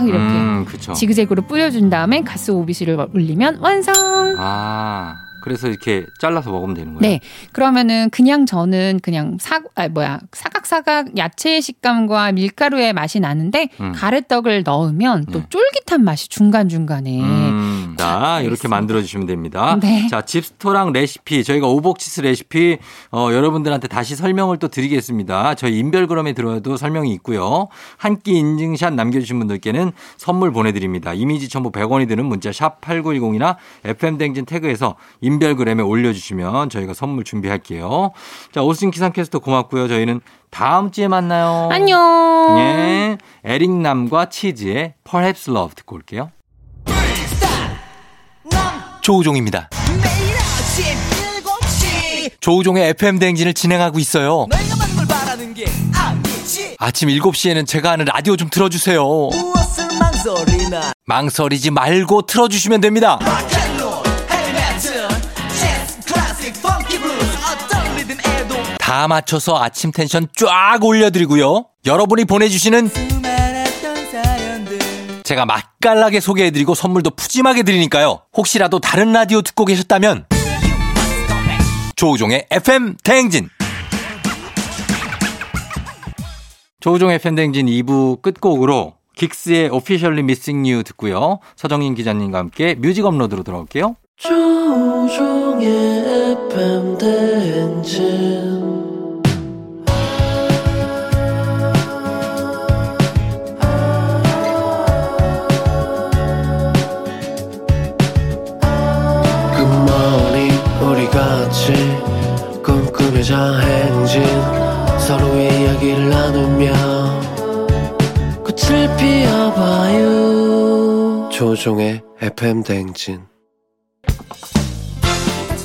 D: 이렇게
A: 음.
D: 지그재그로 뿌려준 다음에 가스 오비시를 올리면 완성.
A: 아, 그래서 이렇게 잘라서 먹으면 되는 거예요.
D: 네, 그러면은 그냥 저는 그냥 사, 아 뭐야 사각사각 야채의 식감과 밀가루의 맛이 나는데
A: 음.
D: 가래떡을 넣으면 또
A: 네.
D: 쫄깃한 맛이 중간 중간에.
A: 음, 자,
D: 잘
A: 이렇게
D: 알겠습니다.
A: 만들어 주시면 됩니다.
D: 네.
A: 자, 집스토랑 레시피, 저희가 오복치스 레시피, 어, 여러분들한테 다시 설명을 또 드리겠습니다. 저희 인별그램에 들어와도 설명이 있고요. 한 끼 인증샷 남겨주신 분들께는 선물 보내드립니다. 이미지 첨부 100원이 드는 문자 샵 8910이나 FM댕진 태그에서 인 별그램에 올려주시면 저희가 선물 준비할게요. 자, 오스진 기상캐스터 고맙고요. 저희는 다음 주에 만나요.
D: 안녕.
A: 예. 에릭남과 치즈의 Perhaps Love 듣고 올게요. 조우종입니다.
E: 매일 아침 7시
A: 조우종의 FM 대행진을 진행하고 있어요.
E: 내가 만물 바라는 게 아니지
A: 아침 7시에는 제가 하는 라디오 좀 틀어주세요.
E: 무엇을 망설이나
A: 망설이지 말고 틀어주시면 됩니다.
E: 락
A: 다 맞춰서 아침 텐션 쫙 올려드리고요. 여러분이 보내주시는 제가 맛깔나게 소개해드리고 선물도 푸짐하게 드리니까요. 혹시라도 다른 라디오 듣고 계셨다면 조우종의 FM 대행진 조우종의 FM 대행진 2부 끝곡으로 긱스의 Officially Missing You 듣고요. 서정인 기자님과 함께 뮤직 업로드로 돌아올게요.
F: 조종의 FM 대행진 꿈꾸며자 행진 서로의 이야기를 나누며 꽃을 피워봐요 조종의 FM 대행진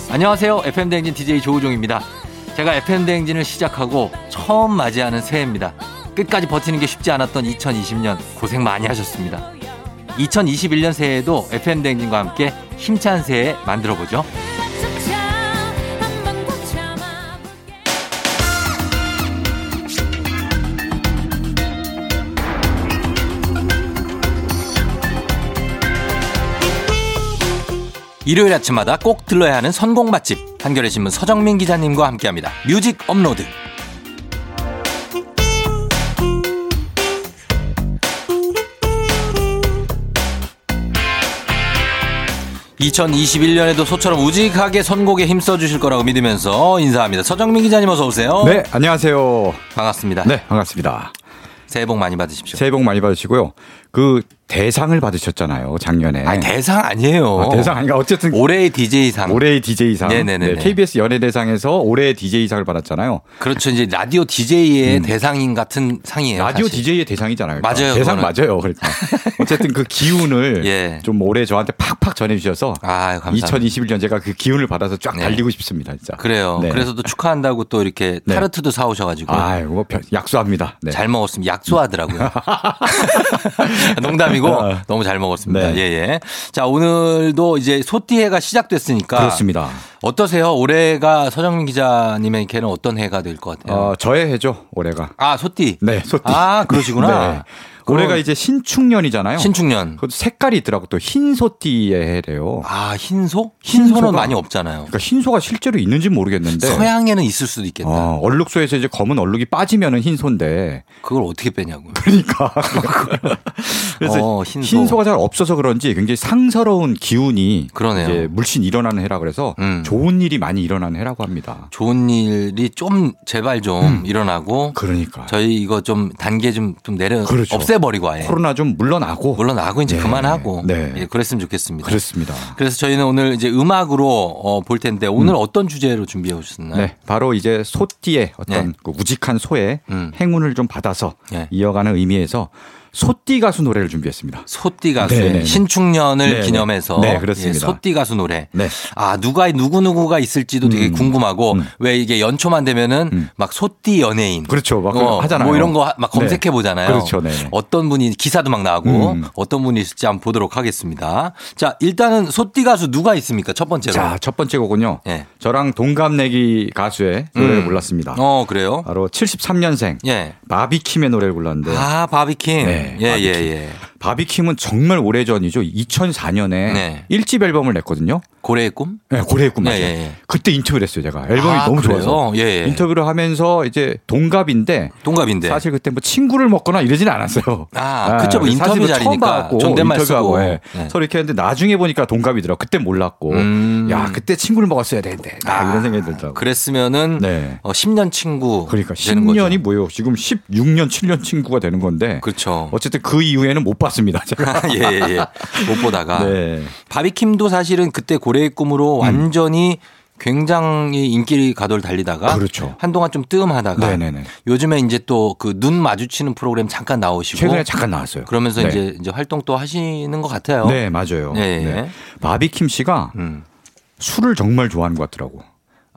A: 안녕하세요. FM 대행진 DJ 조우종입니다. 제가 FM 대행진을 시작하고 처음 맞이하는 새해입니다. 끝까지 버티는 게 쉽지 않았던 2020년 고생 많이 하셨습니다. 2021년 새해에도 FM 대행진과 함께 힘찬 새해 만들어 보죠. 일요일 아침마다 꼭 들러야 하는 선곡 맛집 한겨레 신문 서정민 기자님과 함께합니다. 뮤직 업로드. 2021년에도 소처럼 우직하게 선곡에 힘써 주실 거라고 믿으면서 인사합니다. 서정민 기자님 어서 오세요.
G: 네, 안녕하세요.
A: 반갑습니다.
G: 네, 반갑습니다.
A: 새해 복 많이 받으십시오.
G: 새해 복 많이 받으시고요. 그 대상을 받으셨잖아요, 작년에.
A: 아니, 대상 아니에요.
G: 아, 대상 아닌가? 어쨌든
A: 올해의 DJ상.
G: 올해의 DJ상.
A: 네네네 네.
G: KBS 연예대상에서 올해의 DJ상을 받았잖아요.
A: 그렇죠. 이제 라디오 DJ의
G: 음.
A: 대상인 같은 상이에요.
G: 라디오
A: 사실.
G: DJ의 대상이잖아요. 그러니까.
A: 맞아요,
G: 대상
A: 그거는.
G: 맞아요. 그러니까. [laughs] 어쨌든 그 기운을
A: 예.
G: 좀 올해 저한테 팍팍 전해주셔서
A: 아, 감사합니다.
G: 2021년 제가 그 기운을 받아서 쫙
A: 네.
G: 달리고 싶습니다, 진짜.
A: 그래요.
G: 네.
A: 그래서 또 축하한다고 또 이렇게
G: 네.
A: 타르트도 사오셔가지고
G: 아이고, 약수합니다. 네.
A: 잘 먹었으면 약소하더라고요. [laughs] [laughs] 농담이고
G: 어.
A: 너무 잘 먹었습니다.
G: 네.
A: 예, 예. 자, 오늘도 이제 소띠해가 시작됐으니까
G: 그렇습니다.
A: 어떠세요? 올해가 서정민 기자님에게는 어떤 해가 될 것 같아요?
G: 어, 저의 해죠, 올해가.
A: 아, 소띠.
G: 네, 소띠.
A: 아, 그러시구나. [laughs]
G: 네. 올해가 이제 신축년이잖아요.
A: 신축년.
G: 그것도 색깔이 있더라고 또 흰소띠의 해래요.
A: 아, 흰소? 흰소는
G: 흰소가-
A: 많이 없잖아요.
G: 그러니까 흰소가 실제로 있는지 모르겠는데
A: 서양에는 있을 수도 있겠다.
G: 어, 얼룩소에서 이제 검은 얼룩이 빠지면은 흰소인데
A: 그걸 어떻게 빼냐고요.
G: 그러니까 [laughs] 그래서
A: 어, 흰소.
G: 흰소. 가잘 없어서 그런지 굉장히 상서로운 기운이
A: 그러네요.
G: 이제 물씬 일어나는 해라 그래서
A: 음.
G: 좋은 일이 많이 일어나는 해라고 합니다.
A: 좋은 일이 좀 제발 좀
G: 음.
A: 일어나고
G: 그러니까
A: 저희 이거 좀 단계 좀, 좀 내려
G: 그렇죠.
A: 없애 없애버리고 아예.
G: 코로나 좀 물러나고
A: 물러나고 이제
G: 네.
A: 그만하고.
G: 네.
A: 예, 그랬으면 좋겠습니다.
G: 그렇습니다.
A: 그래서 저희는 오늘 이제 음악으로 어, 볼 텐데 오늘 어떤 주제로 준비해 오셨나요?
G: 네, 바로 이제 소띠의 어떤
A: 네.
G: 그 우직한 소의
A: 음.
G: 행운을 좀 받아서
A: 네.
G: 이어가는 의미에서 소띠 가수 노래를 준비했습니다.
A: 소띠 가수의
G: 네네네.
A: 신축년을
G: 네네.
A: 기념해서
G: 네, 그렇습니다.
A: 예, 소띠 가수 노래.
G: 네.
A: 아 누가 누구 누구가 있을지도 되게
G: 음.
A: 궁금하고
G: 음.
A: 왜 이게 연초만 되면은
G: 음.
A: 막 소띠 연예인.
G: 그렇죠. 막
A: 어,
G: 하잖아요.
A: 뭐 이런 거 막 검색해
G: 네.
A: 보잖아요.
G: 그렇죠. 네.
A: 어떤 분이 기사도 막 나오고
G: 음.
A: 어떤 분이 있을지 한번 보도록 하겠습니다. 자 일단은 소띠 가수 누가 있습니까? 첫 번째로.
G: 자, 첫 번째 곡은요.
A: 예.
G: 저랑 동갑내기 가수의 노래를
A: 음.
G: 골랐습니다.
A: 어 그래요?
G: 바로 73년생
A: 예.
G: 바비킴의 노래를 골랐는데
A: 아 바비킴.
G: 네,
A: 예,
G: 바비킴.
A: 예, 예.
G: 바비킴은 정말 오래전이죠. 2004년에
A: 네.
G: 일 1집 앨범을 냈거든요.
A: 고래의 꿈?
G: 네, 고래의 꿈
A: 예,
G: 맞아요.
A: 예, 예.
G: 그때 인터뷰를 했어요, 제가. 앨범이
A: 아,
G: 너무
A: 그래요?
G: 좋아서.
A: 예, 예.
G: 인터뷰를 하면서 이제 동갑인데
A: 동갑인데.
G: 사실 그때 뭐 친구를 먹거나 이러진 않았어요.
A: 아, 그쵸. 뭐
G: 사실
A: 인터뷰
G: 뭐
A: 자리니까
G: 처음 봐갖고
A: 존댓말
G: 인터뷰하고. 예.
A: 네.
G: 서로 이렇게 했는데 나중에 보니까 동갑이더라고. 그때 몰랐고.
A: 음.
G: 야, 그때 친구를 먹었어야 되는데. 딱
A: 아,
G: 이런 생각이 들더라고.
A: 그랬으면은
G: 네.
A: 어, 10년 친구
G: 그러니까
A: 되는
G: 10년이
A: 거죠.
G: 뭐예요? 지금 16년, 7년 친구가 되는 건데.
A: 그렇죠.
G: 어쨌든 그 이후에는 못 봤 습니다. 제가. [laughs]
A: 예, 예, 예. 못 보다가
G: 네.
A: 바비킴도 사실은 그때 고래의 꿈으로 완전히 굉장히 인기 가도를 달리다가
G: 그렇죠.
A: 한동안 좀 뜸하다가
G: 네네네.
A: 요즘에 이제 또 그 눈 마주치는 프로그램 잠깐 나오시고
G: 최근에 잠깐 나왔어요.
A: 그러면서
G: 네.
A: 이제 이제 활동 또 하시는 것 같아요.
G: 네, 맞아요.
A: 네.
G: 네. 바비킴 씨가
A: 음.
G: 술을 정말 좋아하는 것 같더라고.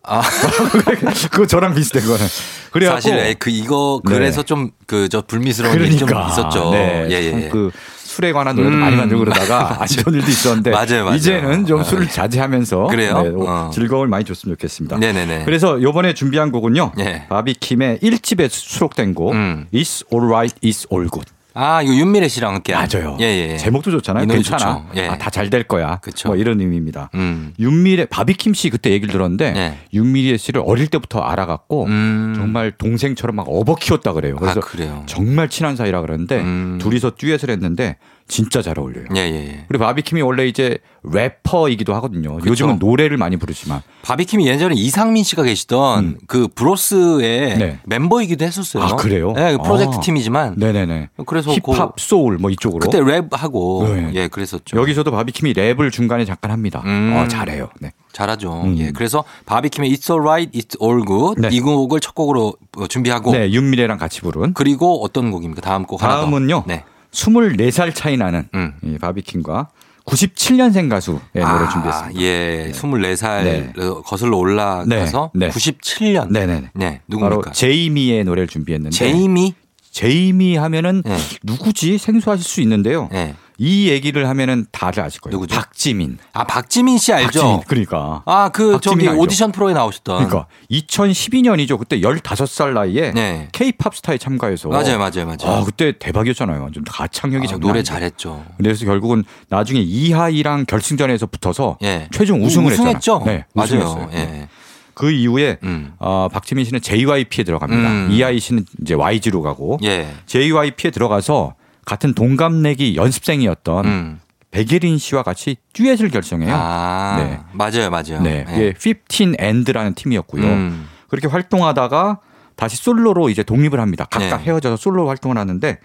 A: 아, [laughs]
G: 그거 저랑 비슷한 거는. 그래갖고
A: 사실 에, 그 이거
G: 네.
A: 그래서 좀그 저 불미스러운 일이 좀 있었죠.
G: 네.
A: 예, 예.
G: 참그 술에 관한 노래도
A: 음.
G: 많이 만들고 그러다가 [laughs] 안 좋은 일도 있었는데
A: 맞아요, 맞아요.
G: 이제는 좀
A: 어.
G: 술을 자제하면서
A: 그래요?
G: 네,
A: 어.
G: 즐거움을 많이 줬으면 좋겠습니다.
A: 네네네.
G: 그래서 요번에 준비한 곡은요.
A: 예.
G: 바비킴의 1집에 수록된 곡
A: 음.
G: It's Alright, It's All Good.
A: 아, 이거 윤미래 씨랑 함께. 한.
G: 맞아요.
A: 예, 예.
G: 제목도 좋잖아요. 괜찮아.
A: 예.
G: 아, 다 잘 될 거야.
A: 그쵸.
G: 뭐 이런 의미입니다.
A: 음.
G: 윤미래 바비킴 씨 그때 얘기를 들었는데
A: 네.
G: 윤미래 씨를 어릴 때부터 알아갖고
A: 음.
G: 정말 동생처럼 막 업어 키웠다 그래요.
A: 아,
G: 그래서
A: 그래요.
G: 정말 친한 사이라 그러는데
A: 음.
G: 둘이서 듀엣을 했는데 진짜 잘 어울려요.
A: 예, 예, 예.
G: 그리고 바비킴이 원래 이제 래퍼이기도 하거든요.
A: 그쵸.
G: 요즘은 노래를 많이 부르지만
A: 바비킴이 예전에 이상민 씨가 계시던
G: 음.
A: 그 브로스의
G: 네.
A: 멤버이기도 했었어요.
G: 아, 그래요?
A: 네, 그 프로젝트
G: 아.
A: 팀이지만
G: 네네네.
A: 그래서
G: 힙합, 소울 뭐 이쪽으로
A: 그때 랩하고
G: 네.
A: 예, 그랬었죠.
G: 여기서도 바비킴이 랩을 중간에 잠깐 합니다.
A: 음.
G: 어, 잘해요. 네.
A: 잘하죠.
G: 음.
A: 예. 그래서 바비킴의 It's Alright, It's All Good
G: 네.
A: 이 곡을 첫 곡으로 어, 준비하고
G: 네, 윤미래랑 같이 부른
A: 그리고 어떤 곡입니까? 다음 곡 하나 더.
G: 다음은요.
A: 네.
G: 24살 차이 나는
A: 음.
G: 이 바비킴과 97년생 가수의 노래 준비했습니다.
A: 예, 24살
G: 네.
A: 거슬러 올라가서
G: 네, 네.
A: 97년.
G: 네네네.
A: 네,
G: 바로
A: 누굽니까?
G: 제이미의 노래를 준비했는데
A: 제이미?
G: 제이미 하면은
A: 네.
G: 누구지 생소하실 수 있는데요.
A: 네.
G: 이 얘기를 하면은 다들 아실 거예요.
A: 누구죠?
G: 박지민.
A: 아, 박지민 씨 알죠?
G: 박지민. 그러니까.
A: 아, 그 저기
G: 알죠?
A: 오디션 프로에 나오셨던.
G: 그러니까 2012년이죠. 그때 15살 나이에
A: 네.
G: K-팝 스타에 참가해서
A: 맞아요, 맞아요, 맞아요.
G: 아, 그때 대박이었잖아요. 완전 가창력이
A: 아,
G: 장난
A: 노래. 잘했죠.
G: 그래서 결국은 나중에 이하이랑 결승전에서 붙어서
A: 예.
G: 최종 우승을
A: 우승했죠.
G: 했잖아요. 네,
A: 맞아요.
G: 우승했어요.
A: 예.
G: 그 이후에
A: 음.
G: 어, 박지민 씨는 JYP에 들어갑니다.
A: 음.
G: 이하이 씨는 이제 YG로 가고
A: 예.
G: JYP에 들어가서 같은 동갑내기 연습생이었던
A: 음.
G: 백예린 씨와 같이 듀엣을 결성해요.
A: 아,
G: 네.
A: 맞아요, 맞아요.
G: 네,
A: 예.
G: 이게 15 And라는 팀이었고요.
A: 음.
G: 그렇게 활동하다가 다시 솔로로 이제 독립을 합니다. 각각
A: 네.
G: 헤어져서 솔로 활동을 하는데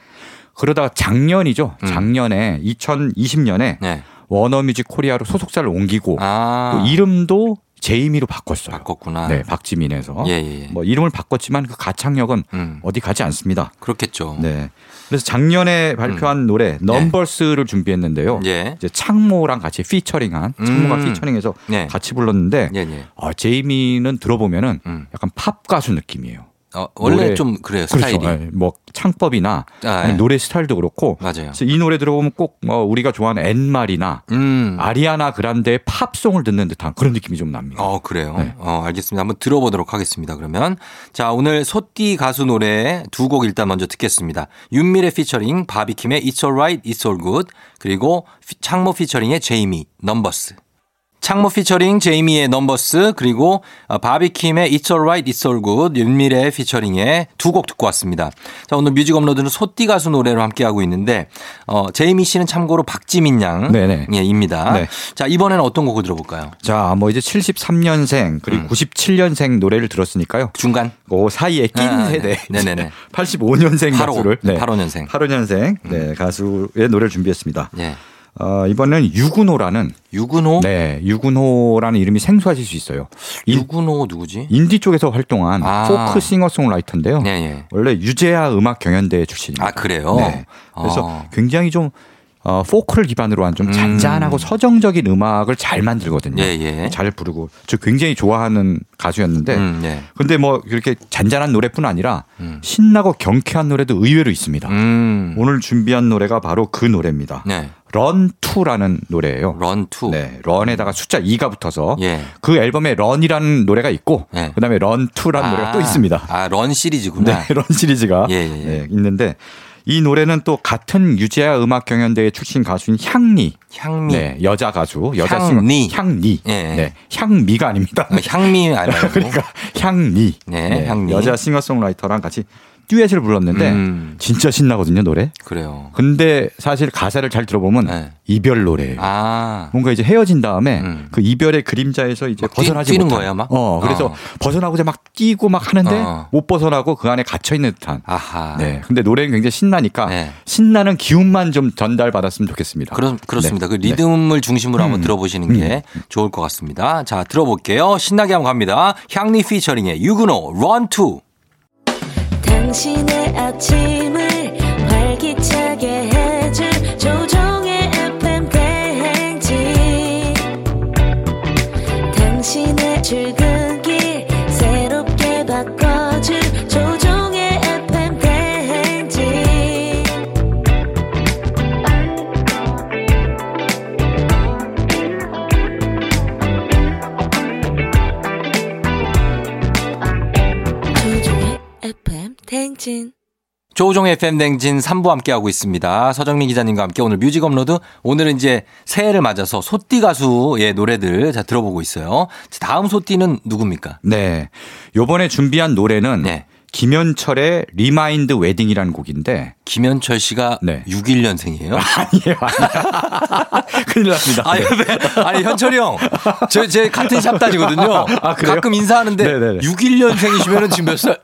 G: 그러다가 작년이죠.
A: 음.
G: 작년에 2020년에
A: 네.
G: 워너뮤직 코리아로 소속사를 옮기고
A: 아.
G: 또 이름도 제이미로 바꿨어요.
A: 바꿨구나.
G: 네, 박지민에서.
A: 예, 예, 예.
G: 뭐 이름을 바꿨지만 그 가창력은
A: 음.
G: 어디 가지 않습니다.
A: 그렇겠죠.
G: 네. 그래서 작년에 발표한 노래 넘버스를 준비했는데요.
A: 음. 예.
G: 이제 창모랑 같이 피처링한 창모가
A: 음.
G: 피처링해서
A: 네.
G: 같이 불렀는데
A: 예, 예.
G: 어, 제이미는 들어보면은
A: 음.
G: 약간 팝 가수 느낌이에요.
A: 어, 원래
G: 노래-
A: 좀 그래요,
G: 그렇죠.
A: 스타일이.
G: 예, 뭐 창법이나
A: 아, 예.
G: 노래 스타일도 그렇고
A: 맞아요.
G: 그래서 이 노래 들어보면 꼭 뭐 우리가 좋아하는 엔말이나
A: 음.
G: 아리아나 그란데의 팝송을 듣는 듯한 그런 느낌이 좀 납니다.
A: 어, 그래요.
G: 네.
A: 어, 알겠습니다. 한번 들어보도록 하겠습니다. 그러면. 자, 오늘 소띠 가수 노래 두 곡 일단 먼저 듣겠습니다. 윤미래 피처링 바비킴의 It's Alright, It's All Good 그리고 피- 창모 피처링의 제이미 Numbers. 창모 피처링 제이미의 Numbers 그리고 어, 바비킴의 It's Alright, It's All Good 윤미래 피처링의 두 곡 듣고 왔습니다. 자 오늘 뮤직 업로드는 소띠 가수 노래로 함께 하고 있는데 어, 제이미 씨는 참고로 박지민 양
G: 네네.
A: 예, 입니다.
G: 네.
A: 자 이번에는 어떤 곡을 들어볼까요?
G: 자, 뭐 이제 73년생 그리고
A: 음.
G: 97년생 노래를 들었으니까요.
A: 중간
G: 그 사이에 낀
A: 아,
G: 세대.
A: 네. 네네네.
G: 85년생
A: 85,
G: 가수를.
A: 85년생.
G: 85년생 네, 가수의 노래를 준비했습니다.
A: 예.
G: 어, 이번에는 유근호라는
A: 유근호?
G: 네, 유근호라는 이름이 생소하실 수 있어요. 인,
A: 유근호 누구지?
G: 인디 쪽에서 활동한
A: 아.
G: 포크 싱어송라이터인데요.
A: 예, 예.
G: 원래 유재하 음악 경연대 출신입니다.
A: 아, 그래요?
G: 네. 그래서
A: 어.
G: 굉장히 좀 어, 포크를 기반으로 한좀
A: 음.
G: 잔잔하고 서정적인 음악을 잘 만들거든요.
A: 예, 예.
G: 잘 부르고 저 굉장히 좋아하는 가수였는데
A: 음, 예.
G: 근데 뭐 이렇게 잔잔한 노래뿐 아니라
A: 음.
G: 신나고 경쾌한 노래도 의외로 있습니다.
A: 음.
G: 오늘 준비한 노래가 바로 그 노래입니다.
A: 네.
G: Run 2라는 노래예요.
A: Run Two.
G: 네, Run에다가 숫자 2가 붙어서
A: 예.
G: 그 앨범에 Run이라는 노래가 있고
A: 네.
G: 그다음에 Run 2라는 노래가 또 있습니다.
A: 아, Run 시리즈구나.
G: 네, Run 시리즈가
A: 예, 예, 예.
G: 네, 있는데 이 노래는 또 같은 유재하 음악 경연대회 출신 가수인 향리,
A: 향미.
G: 네, 여자 가수, 여자
A: 향리.
G: 향리,
A: 예.
G: 네, 향미가 아닙니다.
A: 어, 향미 알아요? [laughs]
G: 그러니까 향리,
A: 네, 향리.
G: 여자 싱어송라이터랑 같이 듀엣을 불렀는데
A: 음.
G: 진짜 신나거든요 노래.
A: 그래요.
G: 근데 사실 가사를 잘 들어보면
A: 네.
G: 이별 노래예요.
A: 아.
G: 뭔가 이제 헤어진 다음에
A: 음.
G: 그 이별의 그림자에서 이제 벗어나지 못한.
A: 거예요, 막?
G: 어, 그래서
A: 어.
G: 벗어나고자 막 뛰고 막 하는데
A: 어.
G: 못 벗어나고 그 안에 갇혀 있는 듯한.
A: 아하.
G: 네. 근데 노래는 굉장히 신나니까
A: 네.
G: 신나는 기운만 좀 전달받았으면 좋겠습니다.
A: 그렇, 그렇습니다.
G: 네.
A: 그 리듬을 중심으로 한번
G: 음.
A: 들어보시는 게 좋을 것 같습니다. 자, 들어볼게요. 신나게 한번 갑니다. 향리 피처링의 유근호, 런2.
H: 당신의 아침을 활기차게 해줄 조종의 FM 대행진. 당신의 출근길 조우종의 FM 대행진
A: 3부 함께하고 있습니다. 서정민 기자님과 함께 오늘 뮤직 업로드. 오늘은 이제 새해를 맞아서 소띠 가수의 노래들 자, 들어보고 있어요. 자, 다음 소띠는 누굽니까?
G: 네. 요번에 준비한 노래는
A: 네.
G: 김현철의 리마인드 웨딩이라는 곡인데
A: 김현철 씨가
G: 네.
A: 61년생이에요. [laughs]
G: 아니에요. 아니에요. [laughs] 큰일 납니다.
A: 아니, 왜? 아니, 현철이 형. 저, 제 같은 샵 다니거든요.
G: 아?
A: 가끔 인사하는데
G: 네네네.
A: 61년생이시면 지금 몇 살?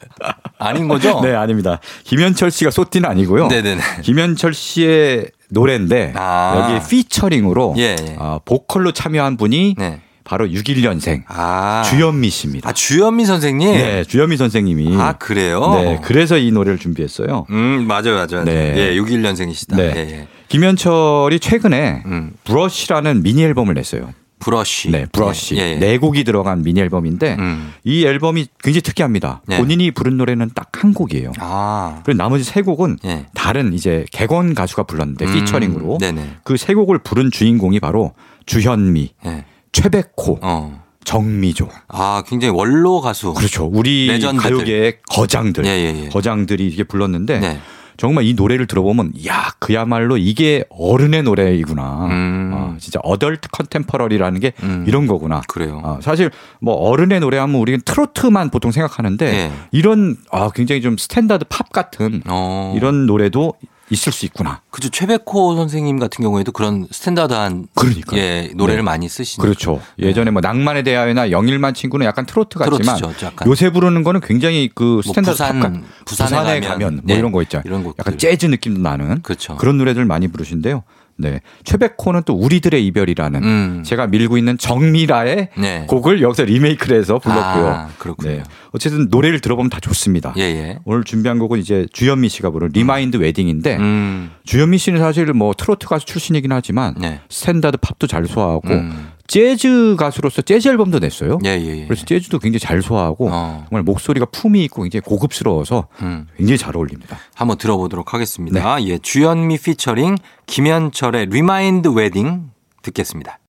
A: 아닌 거죠?
G: 네, 아닙니다. 김현철 씨가 소띠는 아니고요.
A: 네네네.
G: 김현철 씨의 노래인데
A: 아.
G: 여기 피처링으로
A: 예, 예.
G: 어, 보컬로 참여한 분이
A: 네.
G: 바로 61년생
A: 아.
G: 주현미 씨입니다.
A: 아, 주현미 선생님?
G: 네, 주현미 선생님이
A: 아, 그래요?
G: 네, 그래서 이 노래를 준비했어요.
A: 음, 맞아요, 맞아요.
G: 네.
A: 예, 61년생이시다.
G: 네.
A: 예, 예.
G: 김현철이 최근에
A: 음.
G: 브러쉬라는 미니 앨범을 냈어요.
A: 브러쉬.
G: 네, 브러쉬.
A: 예, 예.
G: 네 곡이 들어간 미니 앨범인데
A: 음.
G: 이 앨범이 굉장히 특이합니다.
A: 네.
G: 본인이 부른 노래는 딱 한 곡이에요.
A: 아.
G: 그리고 나머지 세 곡은
A: 예.
G: 다른 이제 객원 가수가 불렀는데
A: 음,
G: 피처링으로. 그 세 곡을 부른 주인공이 바로 주현미,
A: 예.
G: 최백호,
A: 어.
G: 정미조.
A: 아, 굉장히 원로 가수.
G: 그렇죠. 우리
A: 레전드들.
G: 가요계의 거장들,
A: 예, 예, 예.
G: 거장들이 이게 불렀는데
A: 네.
G: 정말 이 노래를 들어보면 야 그야말로 이게 어른의 노래이구나.
A: 음.
G: 아, 진짜 adult contemporary라는 게
A: 음.
G: 이런 거구나.
A: 그래요.
G: 아, 사실 뭐 어른의 노래 하면 우리는 트로트만 보통 생각하는데
A: 예.
G: 이런 아, 굉장히 좀 스탠다드 팝 같은
A: 어.
G: 이런 노래도 있을 수 있구나.
A: 그죠. 최백호 선생님 같은 경우에도 그런 스탠다드한
G: 그러니까요.
A: 예, 노래를
G: 네.
A: 많이 쓰시는
G: 그렇죠. 예전에 뭐 낭만에 대하여나 영일만 친구는 약간 트로트 같지만
A: 트로트죠. 약간.
G: 요새 부르는 거는 굉장히
A: 그뭐
G: 스탠다드
A: 부산,
G: 팝 같-
A: 부산에
G: 부산 에
A: 가면,
G: 가면, 뭐
A: 네.
G: 이런 거 있죠.
A: 이런.
G: 약간 재즈 느낌도 나는
A: 그렇죠.
G: 그런 노래들 많이 부르신데요. 네. 최백호는 또 우리들의 이별이라는
A: 음.
G: 제가 밀고 있는 정미조의
A: 네.
G: 곡을 여기서 리메이크를 해서 불렀고요.
A: 아, 그렇군요.
G: 네. 어쨌든 노래를 들어보면 다 좋습니다.
A: 예, 예.
G: 오늘 준비한 곡은 이제 주현미 씨가 부른 리마인드 웨딩인데
A: 음.
G: 주현미 씨는 사실 뭐 트로트 가수 출신이긴 하지만
A: 네.
G: 스탠다드 팝도 잘 소화하고
A: 음.
G: 재즈 가수로서 재즈 앨범도 냈어요.
A: 예, 예, 예.
G: 그래서 재즈도 굉장히 잘 소화하고
A: 어.
G: 정말 목소리가 품위 있고 굉장히 고급스러워서
A: 음.
G: 굉장히 잘 어울립니다.
A: 한번 들어보도록 하겠습니다.
G: 네.
A: 예, 주현미 피처링 김현철의 리마인드 웨딩 듣겠습니다.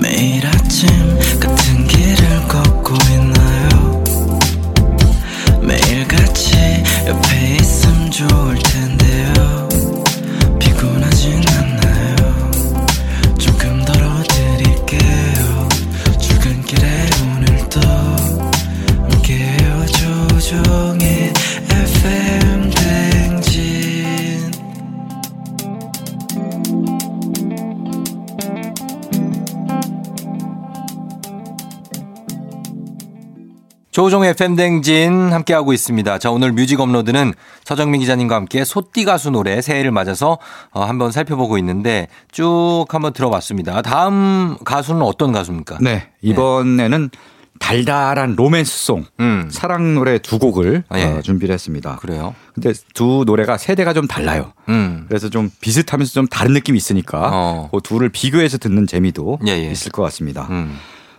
E: 매일 아침 같은 조우종의 FM
A: 대행진 함께하고 있습니다. 자, 오늘 뮤직 업로드는 서정민 기자님과 함께 소띠 가수 노래 새해를 맞아서 어, 한번 살펴보고 있는데 쭉 한번 들어봤습니다. 다음 가수는 어떤 가수입니까?
G: 네. 이번에는 달달한 로맨스송,
A: 음,
G: 사랑 노래 두 곡을
A: 아, 예.
G: 어, 준비를 했습니다.
A: 그래요.
G: 근데 두 노래가 세대가 좀 달라요.
A: 음,
G: 그래서 좀 비슷하면서 좀 다른 느낌이 있으니까
A: 어.
G: 그 둘을 비교해서 듣는 재미도
A: 예, 예.
G: 있을 것 같습니다.
A: 음,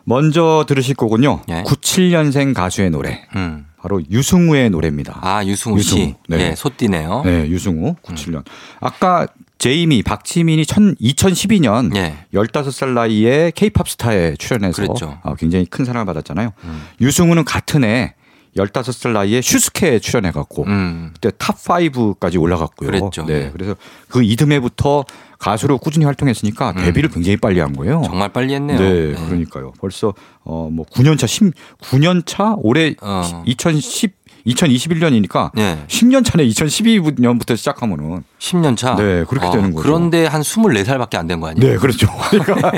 G: 먼저 들으실 곡은요.
A: 예.
G: 97년생 가수의 노래.
A: 음.
G: 바로 유승우의 노래입니다.
A: 아, 유승우 씨.
G: 유승우, 네.
A: 예, 소띠네요.
G: 네, 유승우 97년. 아까 제이미, 박지민이 천, 2012년
A: 예.
G: 15살 나이에 케이팝 스타에 출연해서
A: 그랬죠.
G: 아, 굉장히 큰 사랑을 받았잖아요.
A: 음.
G: 유승우는 같은 해 15살 나이에 슈스케에 출연해 갖고
A: 음.
G: 그때 top 5까지 올라갔고요.
A: 그랬죠.
G: 네. 그래서 그 이듬해부터 가수로 꾸준히 활동했으니까 데뷔를 굉장히 빨리 한 거예요.
A: 음. 정말 빨리 했네요.
G: 네, 그러니까요. 벌써 어뭐 9년 차 10, 9년 차 올해
A: 어.
G: 2010 2021년이니까
A: 예.
G: 10년 차네 2012년부터 시작하면은
A: 10년 차.
G: 네, 그렇게 되는 거죠.
A: 그런데 한 24살밖에 안 된 거 아니에요?
G: 네, 그렇죠. [laughs] 그러니까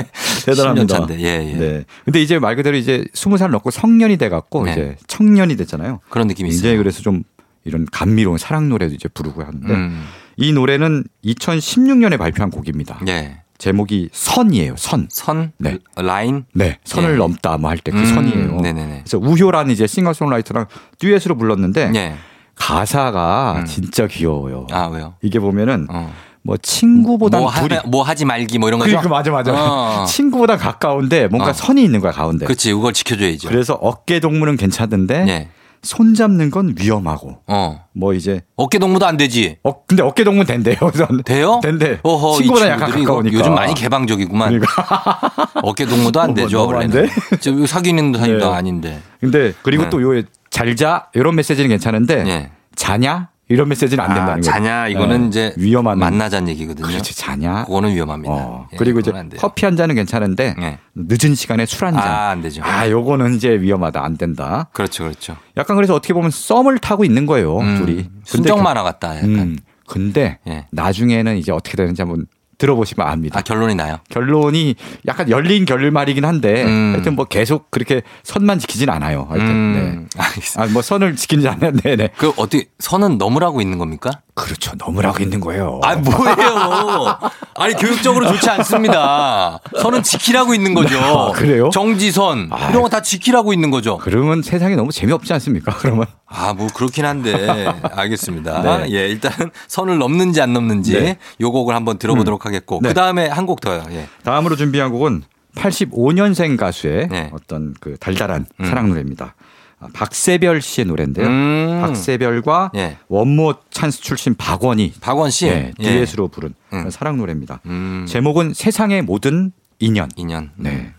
G: 대단합니다.
A: 10년 차인데. 예, 예.
G: 네. 근데 이제 말 그대로 이제 20살 넘고 성년이 돼 갖고
A: 네.
G: 이제 청년이 됐잖아요.
A: 그런 느낌이 있어요.
G: 그래서 좀 이런 감미로운 사랑 노래도 이제 부르고 하는데
A: 음.
G: 이 노래는 2016년에 발표한 곡입니다.
A: 예.
G: 제목이 선이에요. 선.
A: 선
G: 네.
A: 라인
G: 네. 선을
A: 예.
G: 넘다 뭐 할 때그
A: 음,
G: 선이에요.
A: 네네네.
G: 그래서 우효라는 이제 싱어송라이터랑 듀엣으로 불렀는데
A: 예.
G: 가사가
A: 음.
G: 진짜 귀여워요.
A: 아, 왜요?
G: 이게 보면은
A: 어.
G: 뭐 친구보단
A: 뭐,
G: 둘이
A: 하, 뭐 하지 말기 뭐 이런 거죠?
G: 그러니까 맞아 맞아.
A: 어. [laughs]
G: 친구보다 가까운데 뭔가
A: 어.
G: 선이 있는 거야 가운데.
A: 그렇지. 그걸 지켜줘야죠.
G: 그래서 어깨 동무는 괜찮은데
A: 예.
G: 손 잡는 건 위험하고
A: 어.
G: 뭐 이제
A: 어깨 동무도 안 되지.
G: 어 근데 어깨 동무 된대요.
A: 돼요?
G: 된대.
A: 어허,
G: 친구보다
A: 이
G: 약간 가까우니까.
A: 요즘 많이 개방적이구만.
G: 그러니까. [laughs]
A: 어깨 동무도 안
G: 어,
A: 되죠,
G: 안
A: 원래는.
G: 돼?
A: 저 사귀는 사이도
G: 네.
A: 아닌데.
G: 근데 그리고
A: 네.
G: 또요 잘자 이런 메시지는 괜찮은데
A: 예.
G: 자냐 이런 메시지는 안 된다는
A: 아,
G: 거예요.
A: 자냐 이거는
G: 네.
A: 이제
G: 위험한
A: 만나자는 얘기거든요.
G: 그렇지 자냐.
A: 그거는 위험합니다.
G: 어,
A: 예,
G: 그리고 이제. 커피 한 잔은 괜찮은데
A: 예.
G: 늦은 시간에 술 한 잔.
A: 아, 안 되죠.
G: 아, 요거는 이제 위험하다. 안 된다.
A: 그렇죠, 그렇죠.
G: 약간 그래서 어떻게 보면 썸을 타고 있는 거예요.
A: 음,
G: 둘이.
A: 순정 만화 같다. 약간.
G: 음, 근데
A: 예.
G: 나중에는 이제 어떻게 되는지 한번 들어보시면 압니다.
A: 아 결론이 나요.
G: 결론이 약간 열린 결말이긴 한데
A: 음.
G: 하여튼 뭐 계속 그렇게 선만 지키진 않아요. 하여튼
A: 음,
G: 네.
A: 알겠습니다.
G: 아, 뭐 선을 지키지 않는데 네.
A: 그 어떻게 선은 넘으라고 있는 겁니까?
G: 그렇죠. 너무라고 있는 거예요.
A: 아 뭐예요? 아니 교육적으로 좋지 않습니다. 선은 지키라고 있는 거죠.
G: 아, 그래요?
A: 정지선
G: 아.
A: 이런 거 다 지키라고 있는 거죠.
G: 그러면 세상이 너무 재미없지 않습니까? 그러면
A: 아 뭐 그렇긴 한데 알겠습니다.
G: 네.
A: 예 일단은 선을 넘는지 안 넘는지
G: 네.
A: 요 곡을 한번 들어보도록 하겠고
G: 네.
A: 그 다음에 한 곡 더요. 예.
G: 다음으로 준비한 곡은 85년생 가수의
A: 네.
G: 어떤 그 달달한
A: 음.
G: 사랑 노래입니다. 아, 박세별 씨의 노래인데요.
A: 음.
G: 박세별과
A: 예.
G: 원모 찬스 출신 박원이
A: 박원 씨
G: 예,
A: 예.
G: 듀엣으로 부른
A: 음.
G: 사랑 노래입니다.
A: 음.
G: 제목은 세상의 모든 인연.
A: 인연.
G: 네.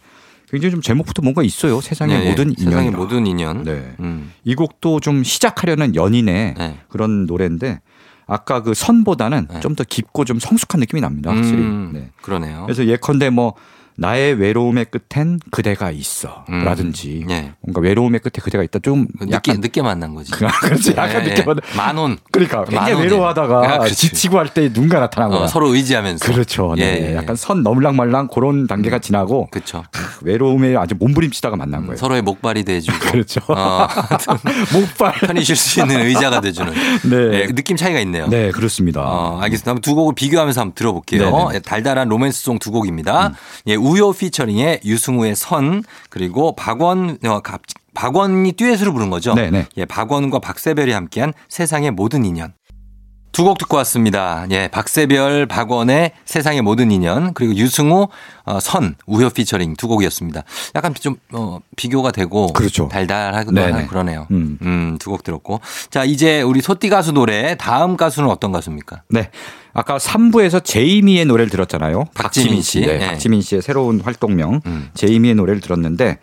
G: 굉장히 좀 제목부터 뭔가 있어요. 세상의
A: 예, 예.
G: 모든 인연.
A: 세상의 모든 인연.
G: 네.
A: 음.
G: 이 곡도 좀 시작하려는 연인의
A: 네.
G: 그런 노래인데 아까 그 선보다는
A: 네.
G: 좀더 깊고 좀 성숙한 느낌이 납니다. 확실히.
A: 음,
G: 네.
A: 그러네요.
G: 그래서 예컨대 뭐 나의 외로움의 끝엔 그대가 있어
A: 음.
G: 라든지
A: 예.
G: 뭔가 외로움의 끝에 그대가 있다 좀
A: 늦게
G: 약간
A: 늦게 만난 거지.
G: 그- [laughs] 그렇지 약간
A: 예,
G: 늦게
A: 예.
G: 만나
A: 만원.
G: 그러니까 굉장히. 외로워하다가
A: 아.
G: 지치고 할 때 누군가 나타난 거야.
A: 어, 서로 의지하면서.
G: 그렇죠. 네.
A: 예, 예.
G: 약간 선 넘을랑 말랑 그런 단계가 지나고
A: 그렇죠.
G: 외로움에 아주 몸부림치다가 만난 거예요.
A: 서로의 목발이 돼주고. [laughs]
G: 그렇죠.
A: 어, [laughs]
G: 목발.
A: 편히 쉴 수 있는 의자가 돼주는.
G: 네.
A: 예, 느낌 차이가 있네요.
G: 네, 그렇습니다.
A: 어, 알겠습니다. 한번 두 곡을 비교하면서 한번 들어볼게요.
G: 네네.
A: 예, 달달한 로맨스송 두 곡입니다.
G: 음.
A: 예, 우효 피처링의 유승우의 선 그리고 박원 어, 갑- 박원이 듀엣으로 부른 거죠.
G: 네네.
A: 예, 박원과 박세별이 함께한 세상의 모든 인연. 두 곡 듣고 왔습니다. 예, 박세별, 박원의 세상의 모든 인연, 그리고 유승우, 어, 선, 우효 피처링 두 곡이었습니다. 약간 좀, 어, 비교가 되고.
G: 그렇죠.
A: 달달하고
G: 네네.
A: 그러네요.
G: 음.
A: 음, 두 곡 들었고. 자, 이제 우리 소띠 가수 노래, 다음 가수는 어떤 가수입니까?
G: 네. 아까 3부에서 제이미의 노래를 들었잖아요.
A: 박지민 씨.
G: 네,
A: 네.
G: 박지민 씨의 새로운 활동명
A: 음.
G: 제이미의 노래를 들었는데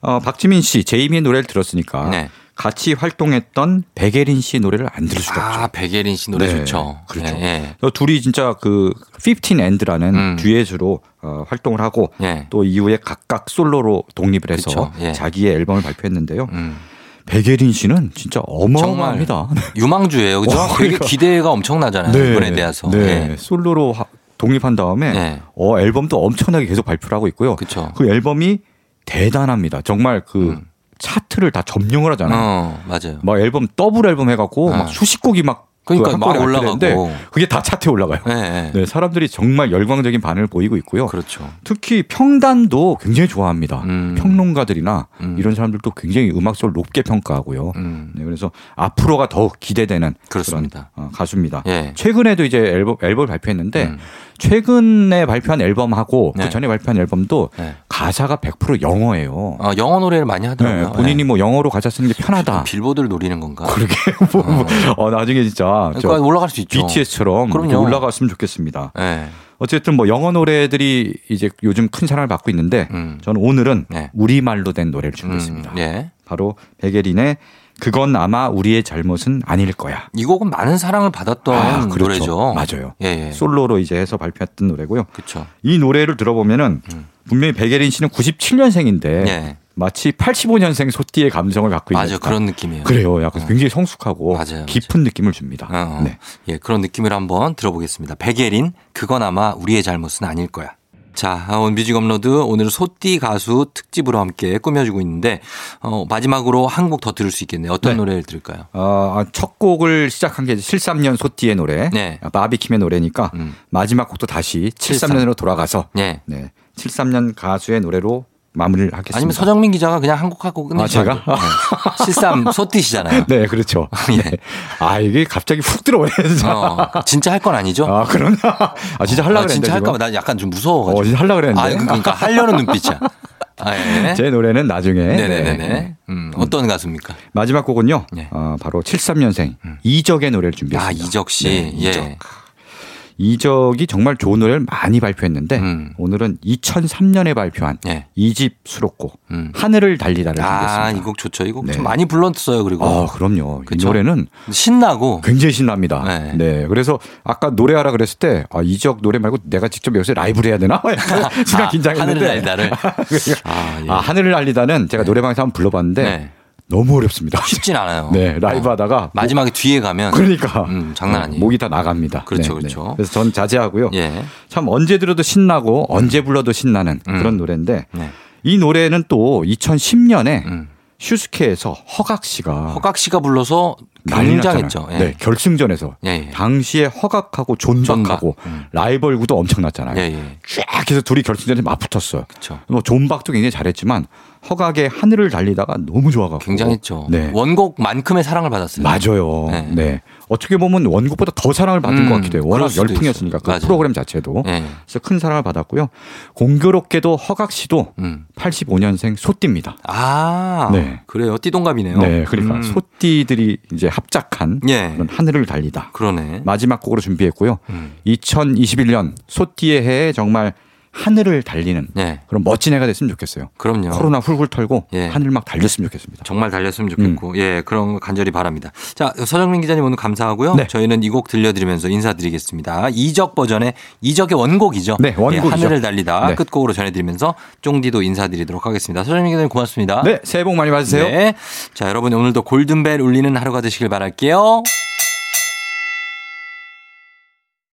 G: 어, 박지민 씨, 제이미의 노래를 들었으니까
A: 네.
G: 같이 활동했던 백예린 씨 노래를 안 들을 수가 없죠.
A: 아, 백예린 씨 노래
G: 네,
A: 좋죠.
G: 그렇죠.
A: 예, 예.
G: 또 둘이 진짜 그 15&라는
A: 음.
G: 듀엣으로 어, 활동을 하고
A: 예.
G: 또 이후에 각각 솔로로 독립을 해서
A: 예.
G: 자기의 앨범을 발표했는데요.
A: 음.
G: 백예린 씨는 진짜 어마어마합니다.
A: 유망주예요. 그죠? [laughs]
G: 어,
A: 되게. 기대가 엄청나잖아요. 이번에 대해서.
G: 네.
A: 예.
G: 솔로로 하- 독립한 다음에
A: 네.
G: 어, 앨범도 엄청나게 계속 발표를 하고 있고요.
A: 그쵸.
G: 그 앨범이 대단합니다. 정말 그
A: 음.
G: 차트를 다 점령을 하잖아요.
A: 어, 맞아요.
G: 막 앨범 더블 앨범 해갖고
A: 어.
G: 막 수십 곡이 막
A: 그러니까 그막
G: 한꺼번에
A: 올라가고.
G: 발표되는데 그게 다 차트에 올라가요.
A: 예, 예.
G: 네, 사람들이 정말 열광적인 반응을 보이고 있고요.
A: 그렇죠.
G: 특히 평단도 굉장히 좋아합니다.
A: 음.
G: 평론가들이나
A: 음.
G: 이런 사람들도 굉장히 음악적으로 높게 평가하고요.
A: 음.
G: 네, 그래서 앞으로가 더욱 기대되는
A: 그렇습니다.
G: 그런 어, 가수입니다.
A: 예.
G: 최근에도 이제 앨범 앨범 발표했는데
A: 음.
G: 최근에 발표한 앨범하고
A: 네.
G: 그 전에 발표한 앨범도
A: 네.
G: 가사가 100% 영어예요.
A: 어, 영어 노래를 많이
G: 네,
A: 하더라고요.
G: 본인이
A: 예.
G: 뭐 영어로 가사 쓰는 게 편하다.
A: 빌보드를 노리는 건가?
G: 그러게 [laughs] 뭐, 뭐, 어, 나중에 진짜 저
A: 그러니까 올라갈 수 있죠.
G: BTS처럼 올라갔으면 좋겠습니다.
A: 예.
G: 어쨌든 뭐 영어 노래들이 이제 요즘 큰 사랑을 받고 있는데
A: 음.
G: 저는 오늘은
A: 네.
G: 우리말로 된 노래를 준비했습니다.
A: 음, 예.
G: 바로 백예린의 그건 아마 우리의 잘못은 아닐 거야.
A: 이 곡은 많은 사랑을 받았던
G: 아, 그렇죠.
A: 노래죠.
G: 맞아요.
A: 예, 예.
G: 솔로로 이제 해서 발표했던 노래고요.
A: 그렇죠.
G: 이 노래를 들어보면은
A: 음.
G: 분명히 백예린 씨는 97년생인데
A: 예.
G: 마치 85년생 소띠의 감성을 갖고 있는
A: 맞아. 그런 느낌이에요.
G: 그래요. 약간
A: 어.
G: 굉장히 성숙하고
A: 맞아요,
G: 깊은 느낌을 줍니다.
A: 어, 어.
G: 네.
A: 예, 그런 느낌을 한번 들어보겠습니다. 백예린, 그건 아마 우리의 잘못은 아닐 거야. 자, 아, 오늘 뮤직 업로드 오늘 소띠 가수 특집으로 함께 꾸며주고 있는데 어, 마지막으로 한 곡 더 들을 수 있겠네요. 어떤
G: 네.
A: 노래를 들을까요?
G: 어, 첫 곡을 시작한 게 73년 소띠의 노래,
A: 네.
G: 바비킴의 노래니까
A: 음.
G: 마지막 곡도 다시 73년으로 돌아가서
A: 예.
G: 네, 73년 가수의 노래로 마무리를 하겠습니다.
A: 아니면 서정민 기자가 그냥 한곡 하고 끝내시죠.
G: 아, 제가?
A: 네. 실삼 [laughs] 소띠시잖아요.
G: 네, 그렇죠. [laughs]
A: 예.
G: 네. 아, 이게 갑자기 훅 진짜.
A: 어, 진짜 할 건 아니죠?
G: 아, 그러나? 아, 진짜 하려고
A: 아,
G: 그랬는데.
A: 진짜? 할까봐 나 약간 좀 무서워가지고.
G: 어, 진짜 하려고 그랬는데.
A: 아, 그러니까 하려는 눈빛이야. 아, 예. [laughs]
G: 제 노래는 나중에.
A: 네네네네.
G: 네.
A: 음, 어떤 가수입니까?
G: 마지막 곡은요.
A: 네.
G: 어, 바로 73년생 이적의 노래를 준비했습니다.
A: 아, 이적 씨.
G: 네,
A: 예.
G: 이적. 이적이 정말 좋은 노래를 많이 발표했는데
A: 음.
G: 오늘은 2003년에 발표한
A: 예.
G: 이집 수록곡
A: 음.
G: 하늘을 달리다를
A: 아,
G: 준비했습니다.
A: 이곡 좋죠. 이곡
G: 네.
A: 좀 많이 불렀어요. 그리고
G: 아, 그럼요. 이
A: 그쵸?
G: 노래는
A: 신나고
G: 굉장히 신납니다.
A: 네.
G: 네. 그래서 아까 노래하라 그랬을 때 아, 이적 노래 말고 내가 직접 여기서 라이브를 해야 되나? [laughs] 순간
A: 아,
G: 긴장했는데.
A: 하늘을. [laughs]
G: 그러니까
A: 아, 예.
G: 아, 하늘을 달리다는 제가 노래방에서 한번 불러봤는데
A: 네.
G: 너무 어렵습니다.
A: 쉽진 않아요. [laughs]
G: 네, 라이브
A: 어.
G: 하다가
A: 마지막에 뒤에 가면
G: 그러니까
A: 음, 장난 아니에요.
G: 목이 다 나갑니다.
A: 그렇죠,
G: 네,
A: 그렇죠.
G: 네. 그래서 전 자제하고요.
A: 예.
G: 참 언제 들어도 신나고 언제 불러도 신나는
A: 음.
G: 그런 노래인데
A: 네.
G: 이 노래는 또 2010년에
A: 음.
G: 슈스케에서 허각 씨가
A: 허각 씨가 불러서 굉장했죠. 예.
G: 네, 결승전에서
A: 예, 예.
G: 당시에 허각하고 존박하고
A: 존박. 음.
G: 라이벌 구도 엄청났잖아요.
A: 예, 예.
G: 쫙 해서 둘이 결승전에 맞붙었어요.
A: 그렇죠.
G: 뭐 존박도 굉장히 잘했지만 허각의 하늘을 달리다가 너무 좋아가지고
A: 굉장했죠.
G: 네.
A: 원곡만큼의 사랑을 받았어요.
G: 맞아요.
A: 네.
G: 네. 어떻게 보면 원곡보다 더 사랑을 받은
A: 음,
G: 것 같기도 해요. 워낙 열풍이었으니까. 그. 프로그램 자체도.
A: 예.
G: 그래서 큰 사랑을 받았고요. 공교롭게도 허각 씨도
A: 음.
G: 85년생 소띠입니다.
A: 아,
G: 네.
A: 그래요. 띠동갑이네요.
G: 네, 그러니까
A: 음.
G: 소띠들이 이제 합작한
A: 예.
G: 그런 하늘을 달리다.
A: 그러네.
G: 마지막 곡으로 준비했고요.
A: 음.
G: 2021년 소띠의 해에 정말 하늘을 달리는
A: 네.
G: 그런 멋진 해가 됐으면 좋겠어요.
A: 그럼요.
G: 코로나 훌훌 털고
A: 예.
G: 하늘 막 달렸으면 좋겠습니다.
A: 정말 달렸으면 좋겠고, 예, 그런 거 간절히 바랍니다. 자, 서정민 기자님 오늘 감사하고요.
G: 네.
A: 저희는 이 곡 들려드리면서 인사드리겠습니다. 이적 버전의 이적의 원곡이죠.
G: 네, 원곡이죠.
A: 예, 하늘을 달리다
G: 네.
A: 끝곡으로 전해드리면서 쫑디도 인사드리도록 하겠습니다. 서정민 기자님 고맙습니다.
G: 네, 새해 복 많이 받으세요.
A: 네. 자, 여러분 오늘도 골든벨 울리는 하루가 되시길 바랄게요.